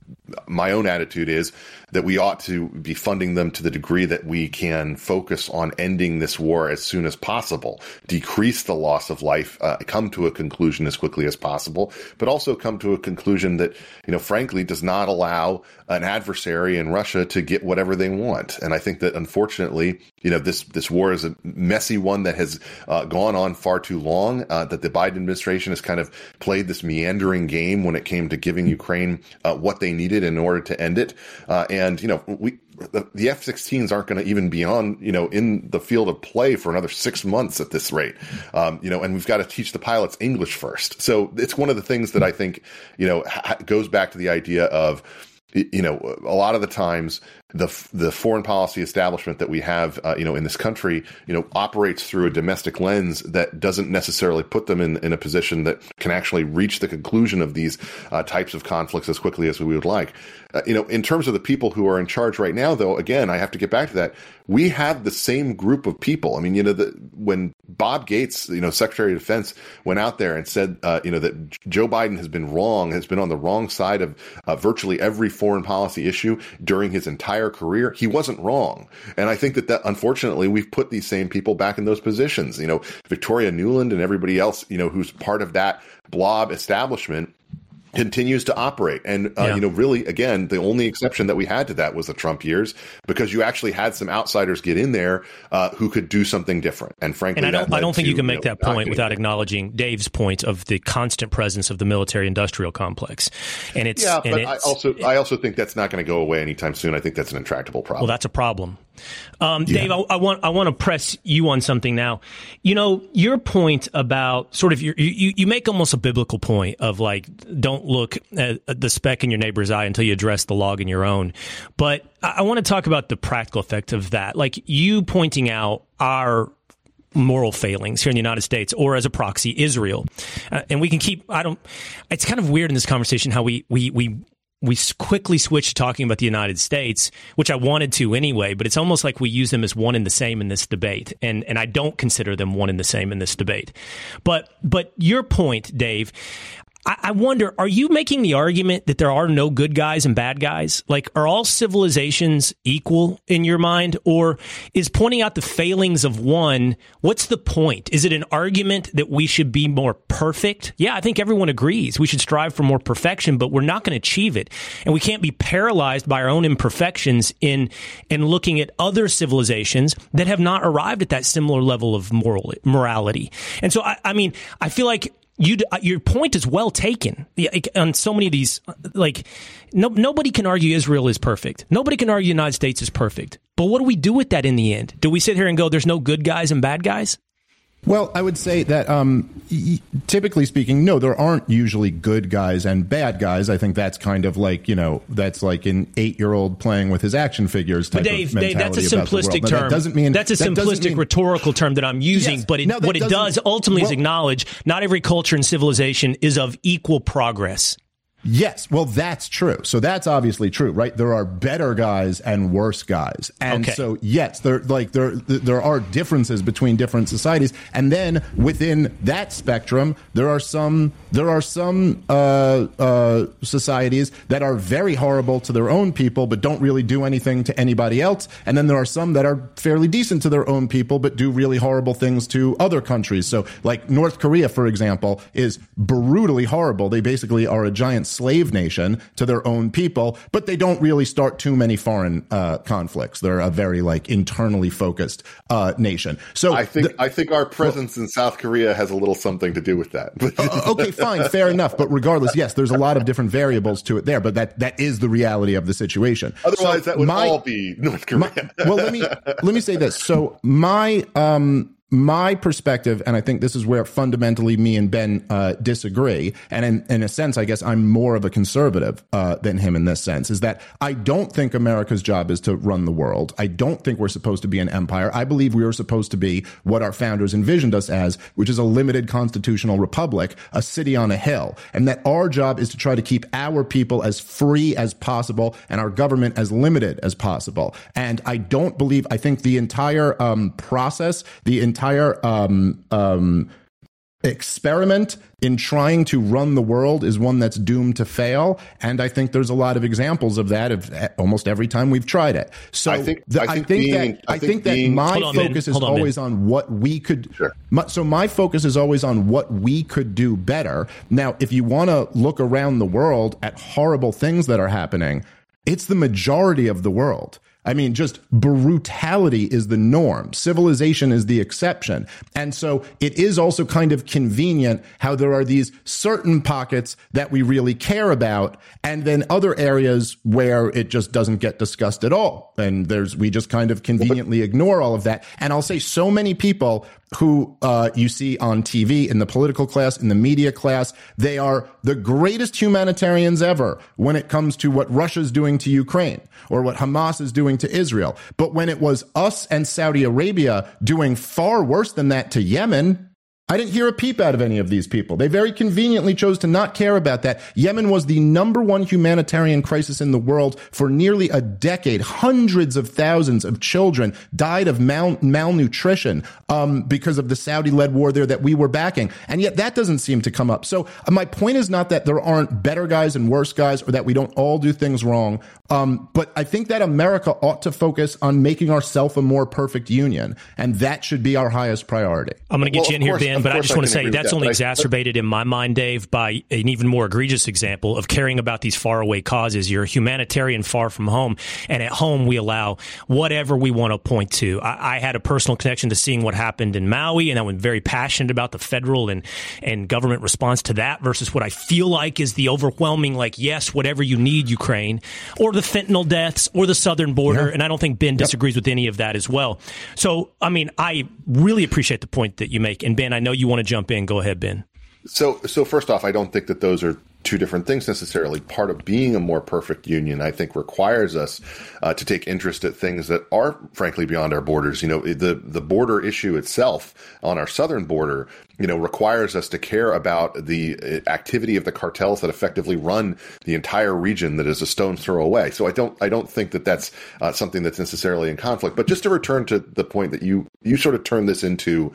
my own attitude is that we ought to be funding them to the degree that we can focus on ending this war as soon as possible, decrease the loss of life, uh, come to a conclusion as quickly as possible, but also come to a conclusion that, you know, frankly, does not allow an adversary in Russia to get whatever they want. And I think that unfortunately, you know, this this war is a messy one that has uh, gone on far too long. Uh, that the Biden administration has kind of played this meandering game when it came to giving Ukraine uh, what they needed in order to end it. Uh, and you know, we the, the F-16s aren't going to even be on, you know, in the field of play for another six months at this rate. Um, you know, and we've got to teach the pilots English first. So it's one of the things that I think, you know, ha- goes back to the idea of, you know, a lot of the times the the foreign policy establishment that we have, uh, you know, in this country, you know, operates through a domestic lens that doesn't necessarily put them in, in a position that can actually reach the conclusion of these uh, types of conflicts as quickly as we would like. Uh, you know, in terms of the people who are in charge right now, though, again, I have to get back to that. We have the same group of people. I mean, you know, the, when Bob Gates, you know, Secretary of Defense, went out there and said, uh, you know, that Joe Biden has been wrong, has been on the wrong side of uh, virtually every foreign policy issue during his entire career, he wasn't wrong. And I think that that unfortunately we've put these same people back in those positions. You know, Victoria Nuland and everybody else, you know, who's part of that blob establishment continues to operate. And, uh, yeah. you know, really, again, the only exception that we had to that was the Trump years because you actually had some outsiders get in there uh, who could do something different. And frankly, and I don't, I don't think to, you can make you know, that point without acknowledging Dave's point of the constant presence of the military industrial complex. And it's, yeah, but I also, I also think that's not going to go away anytime soon. I think that's an intractable problem. Well, that's a problem. Um, yeah. Dave, I, I, want I want to press you on something now. You know your point about sort of your, you you make almost a biblical point of like don't look at the speck in your neighbor's eye until you address the log in your own. But I, I want to talk about the practical effect of that. Like you pointing out our moral failings here in the United States or as a proxy Israel. Uh, and we can keep I don't it's kind of weird in this conversation how we we we we quickly switched to talking about the United States, which I wanted to anyway, but it's almost like we use them as one and the same in this debate. And, and I don't consider them one and the same in this debate. But, but your point, Dave, I, wonder, are you making the argument that there are no good guys and bad guys? Like, are all civilizations equal in your mind? Or is pointing out the failings of one, what's the point? Is it an argument that we should be more perfect? Yeah, I think everyone agrees. We should strive for more perfection, but we're not going to achieve it. And we can't be paralyzed by our own imperfections in, in looking at other civilizations that have not arrived at that similar level of moral, morality. And so, I, I mean, I feel like you uh, your point is well taken. On so many of these like no, nobody can argue Israel is perfect. Nobody can argue United States is perfect. But what do we do with that in the end? Do we sit here and go there's no good guys and bad guys well, I would say that um, typically speaking, no, there aren't usually good guys and bad guys. I think that's kind of like you know that's like an eight-year-old playing with his action figures type Dave, of. Dave, that's a simplistic term. That doesn't mean that's a that simplistic mean, rhetorical term that I'm using. Yes, but it, no, what it does ultimately well, is acknowledge not every culture and civilization is of equal progress. Yes, well, that's true. So that's obviously true, right? There are better guys and worse guys, and okay. so yes, there like there there are differences between different societies, and then within that spectrum, there are some there are some uh, uh, societies that are very horrible to their own people, but don't really do anything to anybody else, and then there are some that are fairly decent to their own people, but do really horrible things to other countries. So, like North Korea, for example, is brutally horrible. They basically are a giant slave nation to their own people, but they don't really start too many foreign uh, conflicts. They're a very like internally focused uh, nation. So I think the, I think our presence well, in South Korea has a little something to do with that. (laughs) uh, okay, fine, fair enough. But regardless, yes, there's a lot of different variables to it there. But that that is the reality of the situation. Otherwise, so that would my, all be North Korea. My, well, let me let me say this. So my um my perspective, and I think this is where fundamentally me and Ben uh, disagree, and in, in, a sense, I guess I'm more of a conservative uh, than him in this sense, is that I don't think America's job is to run the world. I don't think we're supposed to be an empire. I believe we are supposed to be what our founders envisioned us as, which is a limited constitutional republic, a city on a hill, and that our job is to try to keep our people as free as possible and our government as limited as possible. And I don't believe, I think the entire um, process, the entire entire um, um, experiment in trying to run the world is one that's doomed to fail. And I think there's a lot of examples of that of almost every time we've tried it. So I think, the, I think, I think being, that, I think, being, that my on, focus is on, always on what we could. Sure. My, so my focus is always on what we could do better. Now, if you want to look around the world at horrible things that are happening, it's the majority of the world. I mean, just brutality is the norm. Civilization is the exception. And so it is also kind of convenient how there are these certain pockets that we really care about and then other areas where it just doesn't get discussed at all. And there's, we just kind of conveniently ignore all of that. And I'll say so many people who uh, you see on TV in the political class, in the media class. They are the greatest humanitarians ever when it comes to what Russia's doing to Ukraine or what Hamas is doing to Israel. But when it was us and Saudi Arabia doing far worse than that to Yemen, I didn't hear a peep out of any of these people. They very conveniently chose to not care about that. Yemen was the number one humanitarian crisis in the world for nearly a decade. Hundreds of thousands of children died of mal- malnutrition um, because of the Saudi-led war there that we were backing, and yet that doesn't seem to come up. So uh, my point is not that there aren't better guys and worse guys, or that we don't all do things wrong. Um, but I think that America ought to focus on making ourselves a more perfect union, and that should be our highest priority. I'm going to get well, you in here, Ben but I just want to say that's only exacerbated in my mind, Dave, by an even more egregious example of caring about these faraway causes. You're a humanitarian far from home, and at home we allow whatever we want to point to. I, I had a personal connection to seeing what happened in Maui, and I was very passionate about the federal and and government response to that versus what I feel like is the overwhelming, like yes, whatever you need, Ukraine, or the fentanyl deaths, or the southern border. Yeah. And I don't think Ben disagrees yep. with any of that as well. So, I mean, I really appreciate the point that you make, and Ben, I know know you want to jump in. Go ahead, Ben. So, so first off, I don't think that those are two different things necessarily. Part of being a more perfect union, I think, requires us uh, to take interest at things that are, frankly, beyond our borders. You know, the the border issue itself on our southern border, you know, requires us to care about the uh, activity of the cartels that effectively run the entire region that is a stone's throw away. So I don't I don't think that that's uh, something that's necessarily in conflict. But just to return to the point that you you sort of turned this into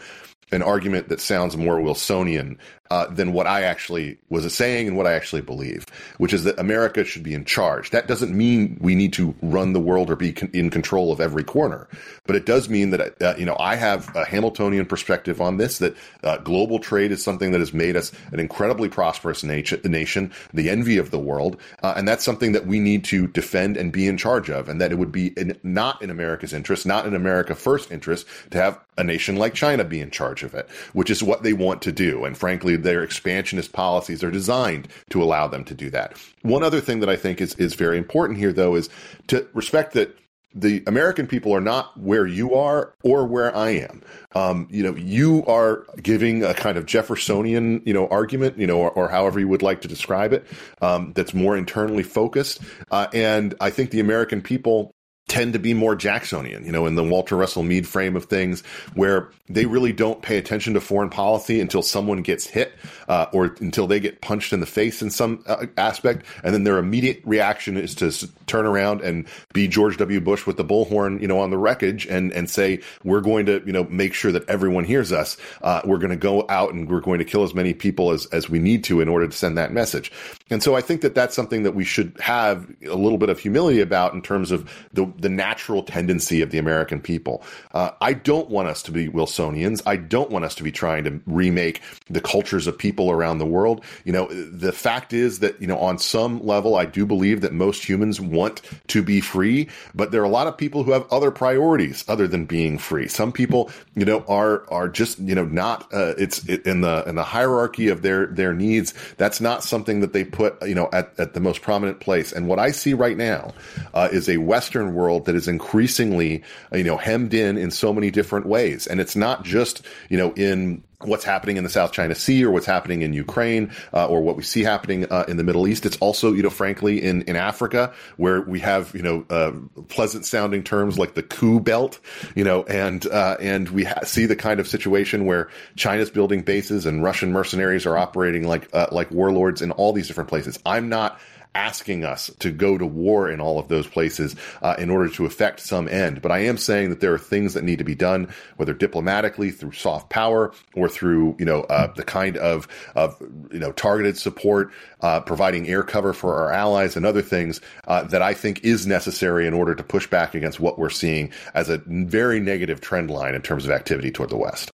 an argument that sounds more Wilsonian uh, than what I actually was saying and what I actually believe, which is that America should be in charge. That doesn't mean we need to run the world or be con- in control of every corner, but it does mean that uh, you know I have a Hamiltonian perspective on this. That uh, global trade is something that has made us an incredibly prosperous nation, nation the envy of the world, uh, and that's something that we need to defend and be in charge of. And that it would be in, not in America's interest, not in America first interest, to have a nation like China be in charge of it, which is what they want to do. And frankly, their expansionist policies are designed to allow them to do that. One other thing that I think is, is very important here, though, is to respect that the American people are not where you are or where I am. Um, you know, you are giving a kind of Jeffersonian, you know, argument, you know, or, or however you would like to describe it, um, that's more internally focused. Uh, and I think the American people tend to be more Jacksonian, you know, in the Walter Russell Mead frame of things, where they really don't pay attention to foreign policy until someone gets hit uh, or until they get punched in the face in some uh, aspect, and then their immediate reaction is to turn around and be George W. Bush with the bullhorn, you know, on the wreckage and and say we're going to, you know, make sure that everyone hears us. Uh, we're going to go out and we're going to kill as many people as as we need to in order to send that message. And so I think that that's something that we should have a little bit of humility about in terms of the the natural tendency of the American people. Uh, I don't want us to be Wilsonians. I don't want us to be trying to remake the cultures of people around the world. You know, the fact is that, you know, on some level, I do believe that most humans want to be free, but there are a lot of people who have other priorities other than being free. Some people, you know, are, are just, you know, not, uh, it's it, in the, in the hierarchy of their, their needs. That's not something that they put, you know, at, at the most prominent place. And what I see right now, uh, is a Western world that is increasingly, you know, hemmed in in so many different ways. And it's not just, you know, in what's happening in the South China Sea or what's happening in Ukraine uh, or what we see happening uh, in the Middle East. It's also, you know, frankly, in, in Africa where we have, you know, uh, pleasant sounding terms like the coup belt, you know, and, uh, and we ha- see the kind of situation where China's building bases and Russian mercenaries are operating like, uh, like warlords in all these different places. I'm not asking us to go to war in all of those places uh, in order to effect some end. But I am saying that there are things that need to be done, whether diplomatically through soft power or through you know uh, the kind of of you know targeted support, uh, providing air cover for our allies and other things uh, that I think is necessary in order to push back against what we're seeing as a very negative trend line in terms of activity toward the West.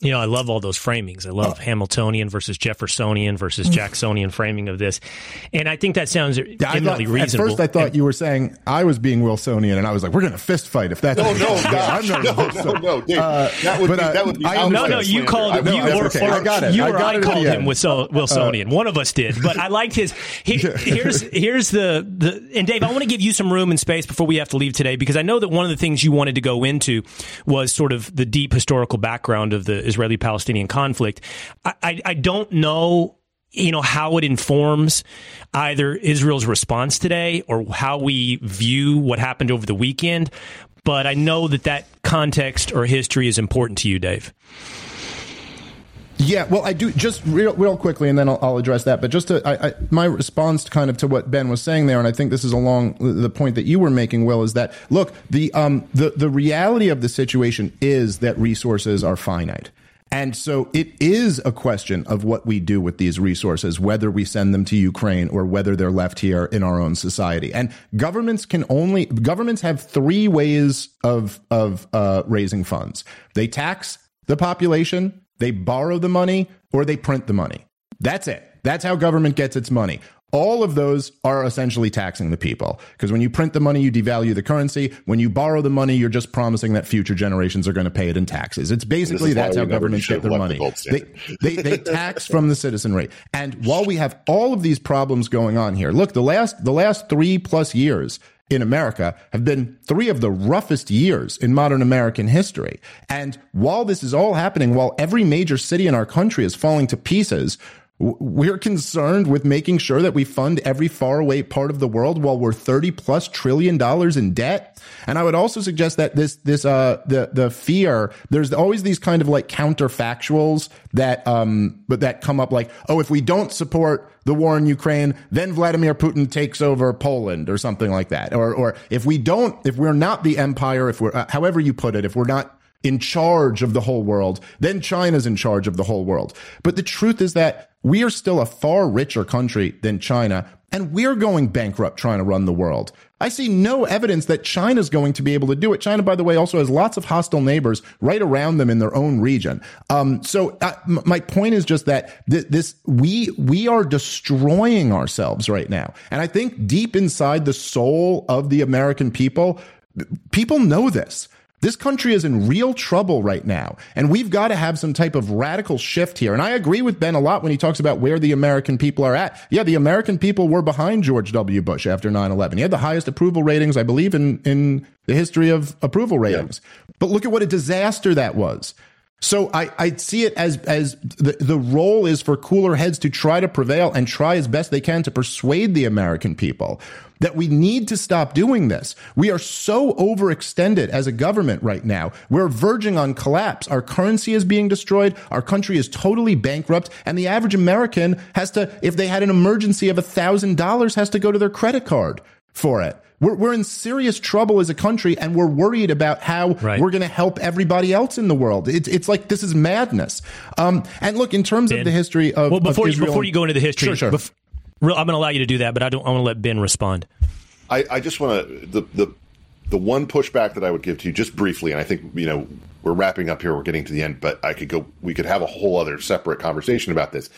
You know, I love all those framings. I love oh. Hamiltonian versus Jeffersonian versus Jacksonian framing of this, and I think that sounds eminently reasonable. At first, I thought and, you were saying I was being Wilsonian, and I was like, "We're going to fist fight if that's." No, no, yeah, I'm not no, no, no, Dave, uh, that would but, be, uh, that would be. I, no, no, you called him. You or, okay. I got it. You I or I called him Wilsonian. Uh, One of us did, (laughs) but I liked his. He, here's here's the the and Dave, I want to give you some room and space before we have to leave today because I know that one of the things you wanted to go into was sort of the deep historical background of the Israeli Palestinian conflict. I, I, I don't know you know how it informs either Israel's response today or how we view what happened over the weekend. But I know that that context or history is important to you, Dave. Yeah, well, I do just real, real quickly, and then I'll, I'll address that. But just to, I, I, my response, kind of to what Ben was saying there, and I think this is along the point that you were making, Will, is that look, the um, the the reality of the situation is that resources are finite. And so it is a question of what we do with these resources, whether we send them to Ukraine or whether they're left here in our own society. And governments can only, governments have three ways of, of uh, raising funds. They tax the population, they borrow the money, or they print the money. That's it. That's how government gets its money. All of those are essentially taxing the people because when you print the money, you devalue the currency. When you borrow the money, you're just promising that future generations are going to pay it in taxes. It's basically that's how governments get their money. They, they, they tax from the citizenry. And while we have all of these problems going on here, look, the last, the last three plus years, in America have been three of the roughest years in modern American history. And while this is all happening, while every major city in our country is falling to pieces, we're concerned with making sure that we fund every faraway part of the world while we're 30 plus trillion dollars in debt. And I would also suggest that this, this, uh, the, the fear, there's always these kind of like counterfactuals that, um, but that come up like, oh, if we don't support the war in Ukraine, then Vladimir Putin takes over Poland or something like that. Or, or if we don't, if we're not the empire, if we're, uh, however you put it, if we're not in charge of the whole world, then China's in charge of the whole world. But the truth is that we are still a far richer country than China, and we're going bankrupt trying to run the world. I see no evidence that China's going to be able to do it. China, by the way, also has lots of hostile neighbors right around them in their own region. Um, so uh, my point is just that th- this we we are destroying ourselves right now, and I think deep inside the soul of the American people, people know this. This country is in real trouble right now, and we've got to have some type of radical shift here. And I agree with Ben a lot when he talks about where the American people are at. Yeah, the American people were behind George W. Bush after 9-11. He had the highest approval ratings, I believe, in, in the history of approval ratings. Yeah. But look at what a disaster that was. So I, I see it as as the, the role is for cooler heads to try to prevail and try as best they can to persuade the American people that we need to stop doing this. We are so overextended as a government right now. We're verging on collapse. Our currency is being destroyed. Our country is totally bankrupt. And the average American has to, if they had an emergency of a thousand dollars, has to go to their credit card for it. We're, we're in serious trouble as a country and we're worried about how right. we're going to help everybody else in the world. It's, it's like this is madness. Um, and look, in terms ben, of the history of. Well, before, of you, before you go into the history, sure, sure. Bef- I'm going to allow you to do that, but I don't. I want to let Ben respond. I, I just want to the the the one pushback that I would give to you just briefly, and I think you know we're wrapping up here. We're getting to the end, but I could go. We could have a whole other separate conversation about this.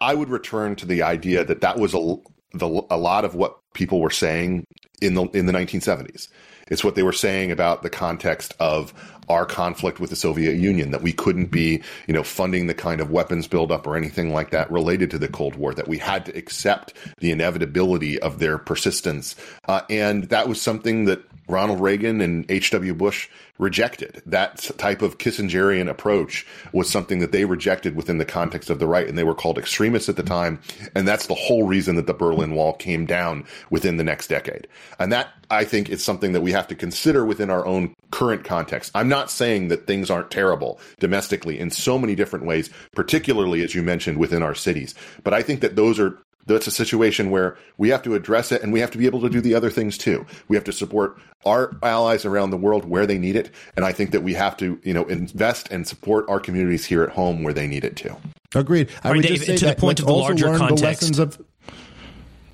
I would return to the idea that that was a the, a lot of what people were saying in the in the 1970s. It's what they were saying about the context of our conflict with the Soviet Union, that we couldn't be, you know, funding the kind of weapons buildup or anything like that related to the Cold War, that we had to accept the inevitability of their persistence. Uh, and that was something that Ronald Reagan and H.W. Bush rejected. That type of Kissingerian approach was something that they rejected within the context of the right, and they were called extremists at the time. And that's the whole reason that the Berlin Wall came down within the next decade. And that, I think, is something that we have to consider within our own current context. I'm not saying that things aren't terrible domestically in so many different ways, particularly as you mentioned within our cities. But I think that those are that's a situation where we have to address it and we have to be able to do the other things too. We have to support our allies around the world where they need it. And I think that we have to, you know, invest and support our communities here at home where they need it too. Agreed. I would Dave, just say to the point of the larger context. The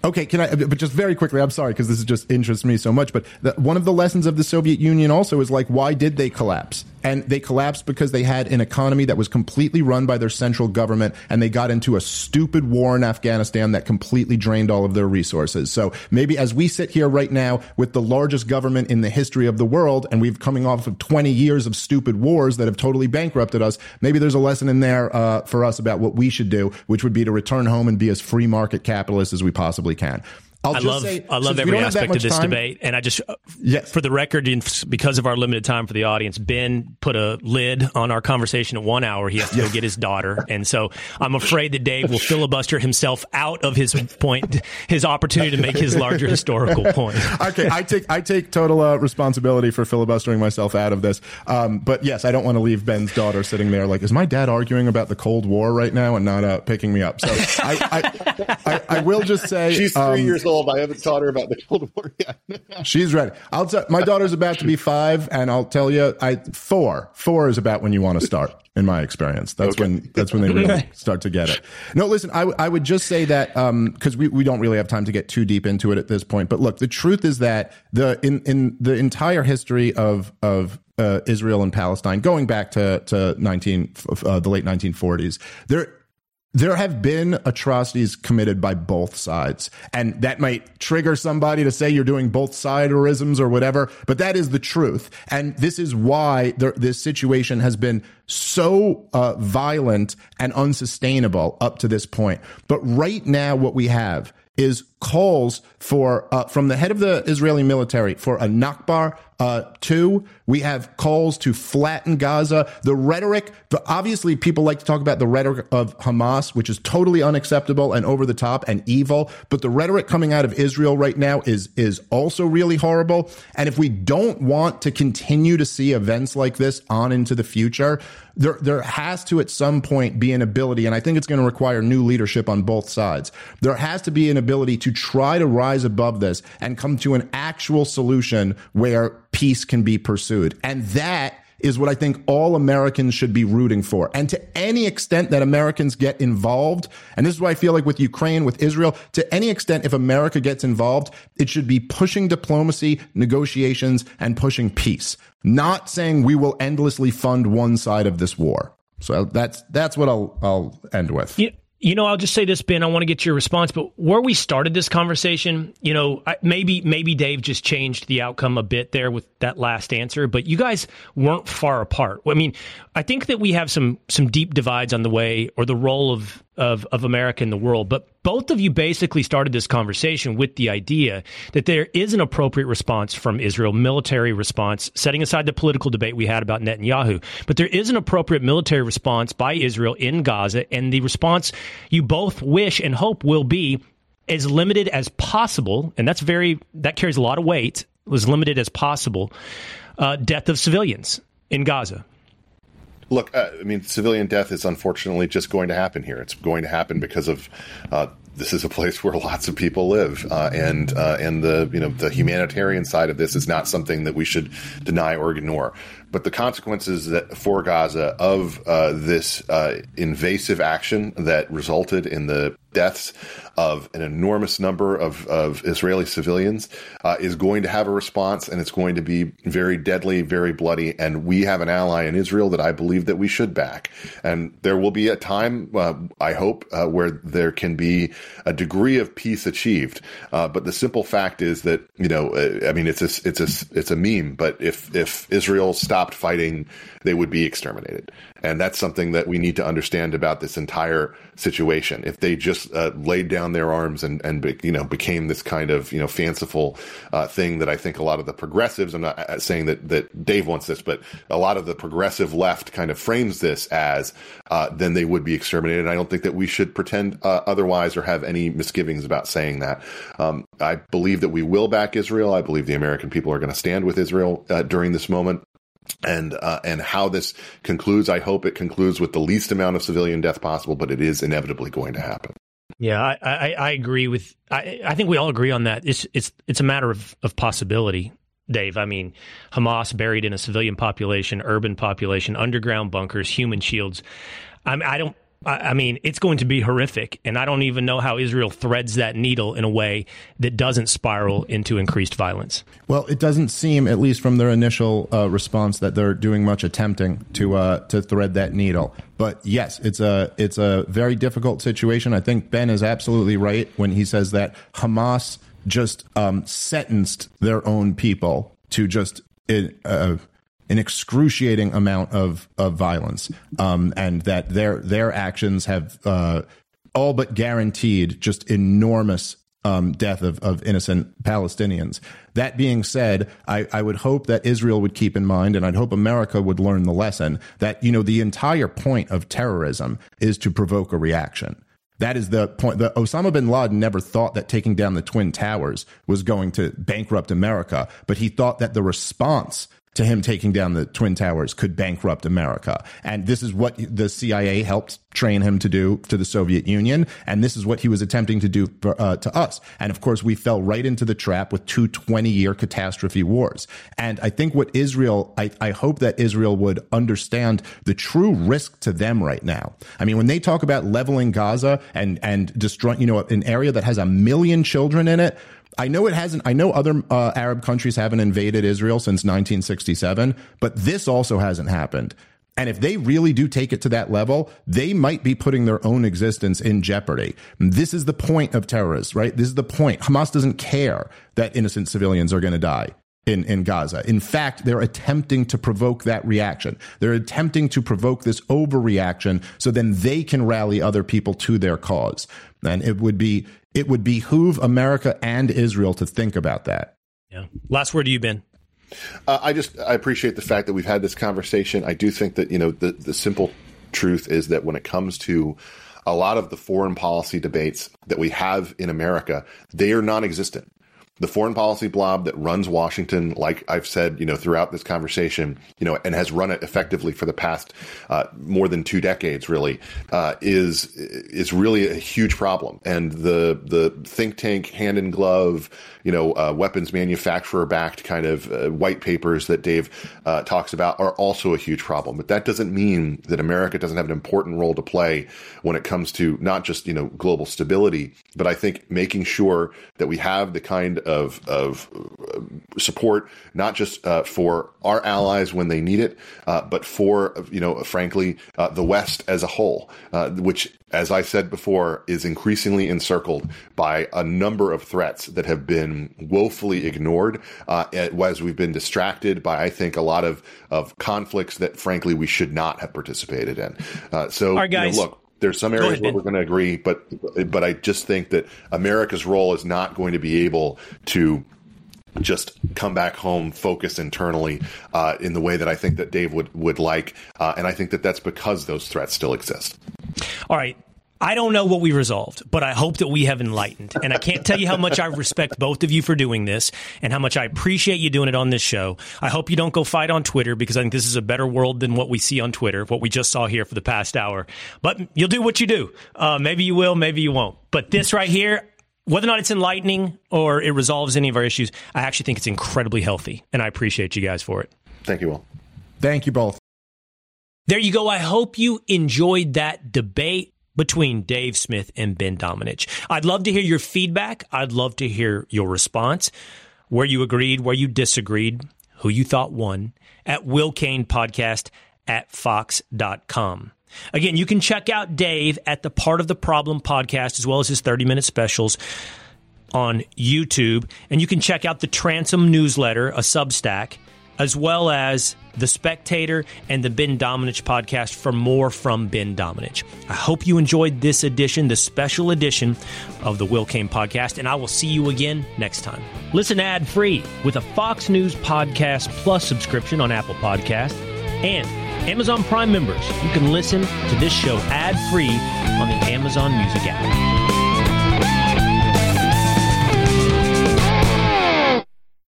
Okay, can I? But just very quickly, I'm sorry because this just interests me so much. But the, one of the lessons of the Soviet Union also is like, why did they collapse? And they collapsed because they had an economy that was completely run by their central government, and they got into a stupid war in Afghanistan that completely drained all of their resources. So maybe as we sit here right now with the largest government in the history of the world, and we've coming off of 20 years of stupid wars that have totally bankrupted us, maybe there's a lesson in there uh, for us about what we should do, which would be to return home and be as free market capitalists as we possibly can. I'll i love say, I love every aspect of this time, debate, and I just uh, yes. for the record, because of our limited time for the audience, Ben put a lid on our conversation at one hour. He has to go get his daughter, and so I'm afraid that Dave will filibuster himself out of his point, his opportunity to make his larger (laughs) historical point. okay, I take I take total uh, responsibility for filibustering myself out of this, um, but yes, I don't want to leave Ben's daughter sitting there like, is my dad arguing about the Cold War right now and not uh, picking me up? So I, I, I, I, will just say she's three um, years old old. I haven't taught her about the Cold War yet. (laughs) She's ready. I'll tell my daughter's about to be five, and I'll tell you, I four. Four is about when you want to start. In my experience, that's okay. when that's when they really start to get it. No, listen, I, I would just say that because um, we, we don't really have time to get too deep into it at this point. But look, the truth is that the in in the entire history of of uh, Israel and Palestine, going back to to nineteen uh, the late nineteen forties, there there have been atrocities committed by both sides. And that might trigger somebody to say you're doing both siderisms or whatever, but that is the truth. And this is why there, this situation has been so uh, violent and unsustainable up to this point. But right now, what we have is calls for uh, from the head of the Israeli military for a Nakba uh, two. We have calls to flatten Gaza. The rhetoric, obviously, people like to talk about the rhetoric of Hamas, which is totally unacceptable and over the top and evil. But the rhetoric coming out of Israel right now is is also really horrible. And if we don't want to continue to see events like this on into the future, there there has to at some point be an ability, and I think it's going to require new leadership on both sides. There has to be an ability to try to rise above this and come to an actual solution where peace can be pursued. And that is what I think all Americans should be rooting for. And to any extent that Americans get involved, and this is why I feel like with Ukraine, with Israel, to any extent, if America gets involved, it should be pushing diplomacy, negotiations, and pushing peace, not saying we will endlessly fund one side of this war. So that's that's what I'll I'll end with. You know, I'll just say this, Ben. I want to get your response, but where we started this conversation, you know, maybe maybe Dave just changed the outcome a bit there with that last answer, but you guys weren't far apart. I mean, I think that we have some some deep divides on the way or the role of of, of America in the world. But both of you basically started this conversation with the idea that there is an appropriate response from Israel, military response, setting aside the political debate we had about Netanyahu. But there is an appropriate military response by Israel in Gaza, and the response you both wish and hope will be as limited as possible, and that's very that carries a lot of weight. Was limited as possible. Uh, death of civilians in Gaza. Look, uh, I mean, civilian death is unfortunately just going to happen here. It's going to happen because of uh, this is a (laughs) place where lots of people live, uh, and uh, and the you know the humanitarian side of this is not something that we should deny or ignore. But the consequences that for Gaza of uh, this uh, invasive action that resulted in the deaths of an enormous number of, of Israeli civilians uh, is going to have a response and it's going to be very deadly, very bloody. And we have an ally in Israel that I believe that we should back. And there will be a time, uh, I hope, uh, where there can be a degree of peace achieved. Uh, but the simple fact is that, you know, uh, I mean, it's a, it's a, it's a meme, but if, if Israel stopped fighting, they would be exterminated. And that's something that we need to understand about this entire situation. If they just uh, laid down their arms and, and, you know, became this kind of, you know, fanciful uh, thing that I think a lot of the progressives, I'm not uh, saying that, that Dave wants this, but a lot of the progressive left kind of frames this as, uh, then they would be exterminated. And I don't think that we should pretend uh, otherwise or have any misgivings about saying that. Um, I believe that we will back Israel. I believe the American people are going to stand with Israel uh, during this moment and uh, and how this concludes. I hope it concludes with the least amount of civilian death possible, but it is inevitably going to happen. Yeah, I, I, I agree with. I, I think we all agree on that. It's it's it's a matter of, of possibility, Dave. I mean, Hamas buried in a civilian population, urban population, underground bunkers, human shields. I, I don't I mean, it's going to be horrific. And I don't even know how Israel threads that needle in a way that doesn't spiral into increased violence. Well, it doesn't seem, at least from their initial uh, response, that they're doing much attempting to uh, to thread that needle. But yes, it's a it's a very difficult situation. I think Ben is absolutely right when he says that Hamas just um, sentenced their own people to just uh, an excruciating amount of of violence, um, and that their their actions have uh, all but guaranteed just enormous um, death of, of innocent Palestinians. That being said, I, I would hope that Israel would keep in mind, and I'd hope America would learn the lesson that you know the entire point of terrorism is to provoke a reaction. That is the point. The Osama bin Laden never thought that taking down the twin towers was going to bankrupt America, but he thought that the response to him taking down the Twin Towers could bankrupt America. And this is what the CIA helped train him to do to the Soviet Union. And this is what he was attempting to do for, uh, to us. And of course, we fell right into the trap with two 20 year catastrophe wars. And I think what Israel, I, I hope that Israel would understand the true risk to them right now. I mean, when they talk about leveling Gaza and, and destroying, you know, an area that has a million children in it, I know it hasn't. I know other uh, Arab countries haven't invaded Israel since 1967, but this also hasn't happened. And if they really do take it to that level, they might be putting their own existence in jeopardy. This is the point of terrorists, right? This is the point. Hamas doesn't care that innocent civilians are going to die in, in Gaza. In fact, they're attempting to provoke that reaction. They're attempting to provoke this overreaction so then they can rally other people to their cause. And it would be it would behoove America and Israel to think about that. Yeah. Last word to you, Ben. Uh, I just I appreciate the fact that we've had this conversation. I do think that you know the the simple truth is that when it comes to a lot of the foreign policy debates that we have in America, they are non-existent the foreign policy blob that runs Washington, like I've said, you know, throughout this conversation, you know, and has run it effectively for the past uh, more than two decades, really, uh, is is really a huge problem. And the the think tank hand in glove, you know, uh, weapons manufacturer backed kind of uh, white papers that Dave uh, talks about are also a huge problem. But that doesn't mean that America doesn't have an important role to play when it comes to not just you know global stability, but I think making sure that we have the kind of of uh, support not just uh, for our allies when they need it, uh, but for you know frankly uh, the West as a whole, uh, which as I said before, is increasingly encircled by a number of threats that have been woefully ignored uh, as we've been distracted by, I think, a lot of, of conflicts that, frankly, we should not have participated in. Uh, so, right, guys. You know, look, there's some areas ahead, where we're going to agree, but but I just think that America's role is not going to be able to just come back home, focus internally uh, in the way that I think that Dave would would like, uh, and I think that that's because those threats still exist. All right. I don't know what we resolved, but I hope that we have enlightened. And I can't tell you how much I respect both of you for doing this and how much I appreciate you doing it on this show. I hope you don't go fight on Twitter because I think this is a better world than what we see on Twitter, what we just saw here for the past hour. But you'll do what you do. Uh, maybe you will, maybe you won't. But this right here, whether or not it's enlightening or it resolves any of our issues, I actually think it's incredibly healthy. And I appreciate you guys for it. Thank you, all. Thank you both. There you go. I hope you enjoyed that debate between Dave Smith and Ben Domenech. I'd love to hear your feedback. I'd love to hear your response, where you agreed, where you disagreed, who you thought won at Will Cain Podcast at Fox.com. Again, you can check out Dave at the Part of the Problem podcast as well as his 30 minute specials on YouTube. And you can check out the Transom newsletter, a Substack, as well as The Spectator and the Ben Domenech podcast for more from Ben Domenech. I hope you enjoyed this edition, the special edition of the Will Cain podcast, and I will see you again next time. Listen ad free with a Fox News Podcast Plus subscription on Apple Podcast and Amazon Prime members, you can listen to this show ad free on the Amazon Music app.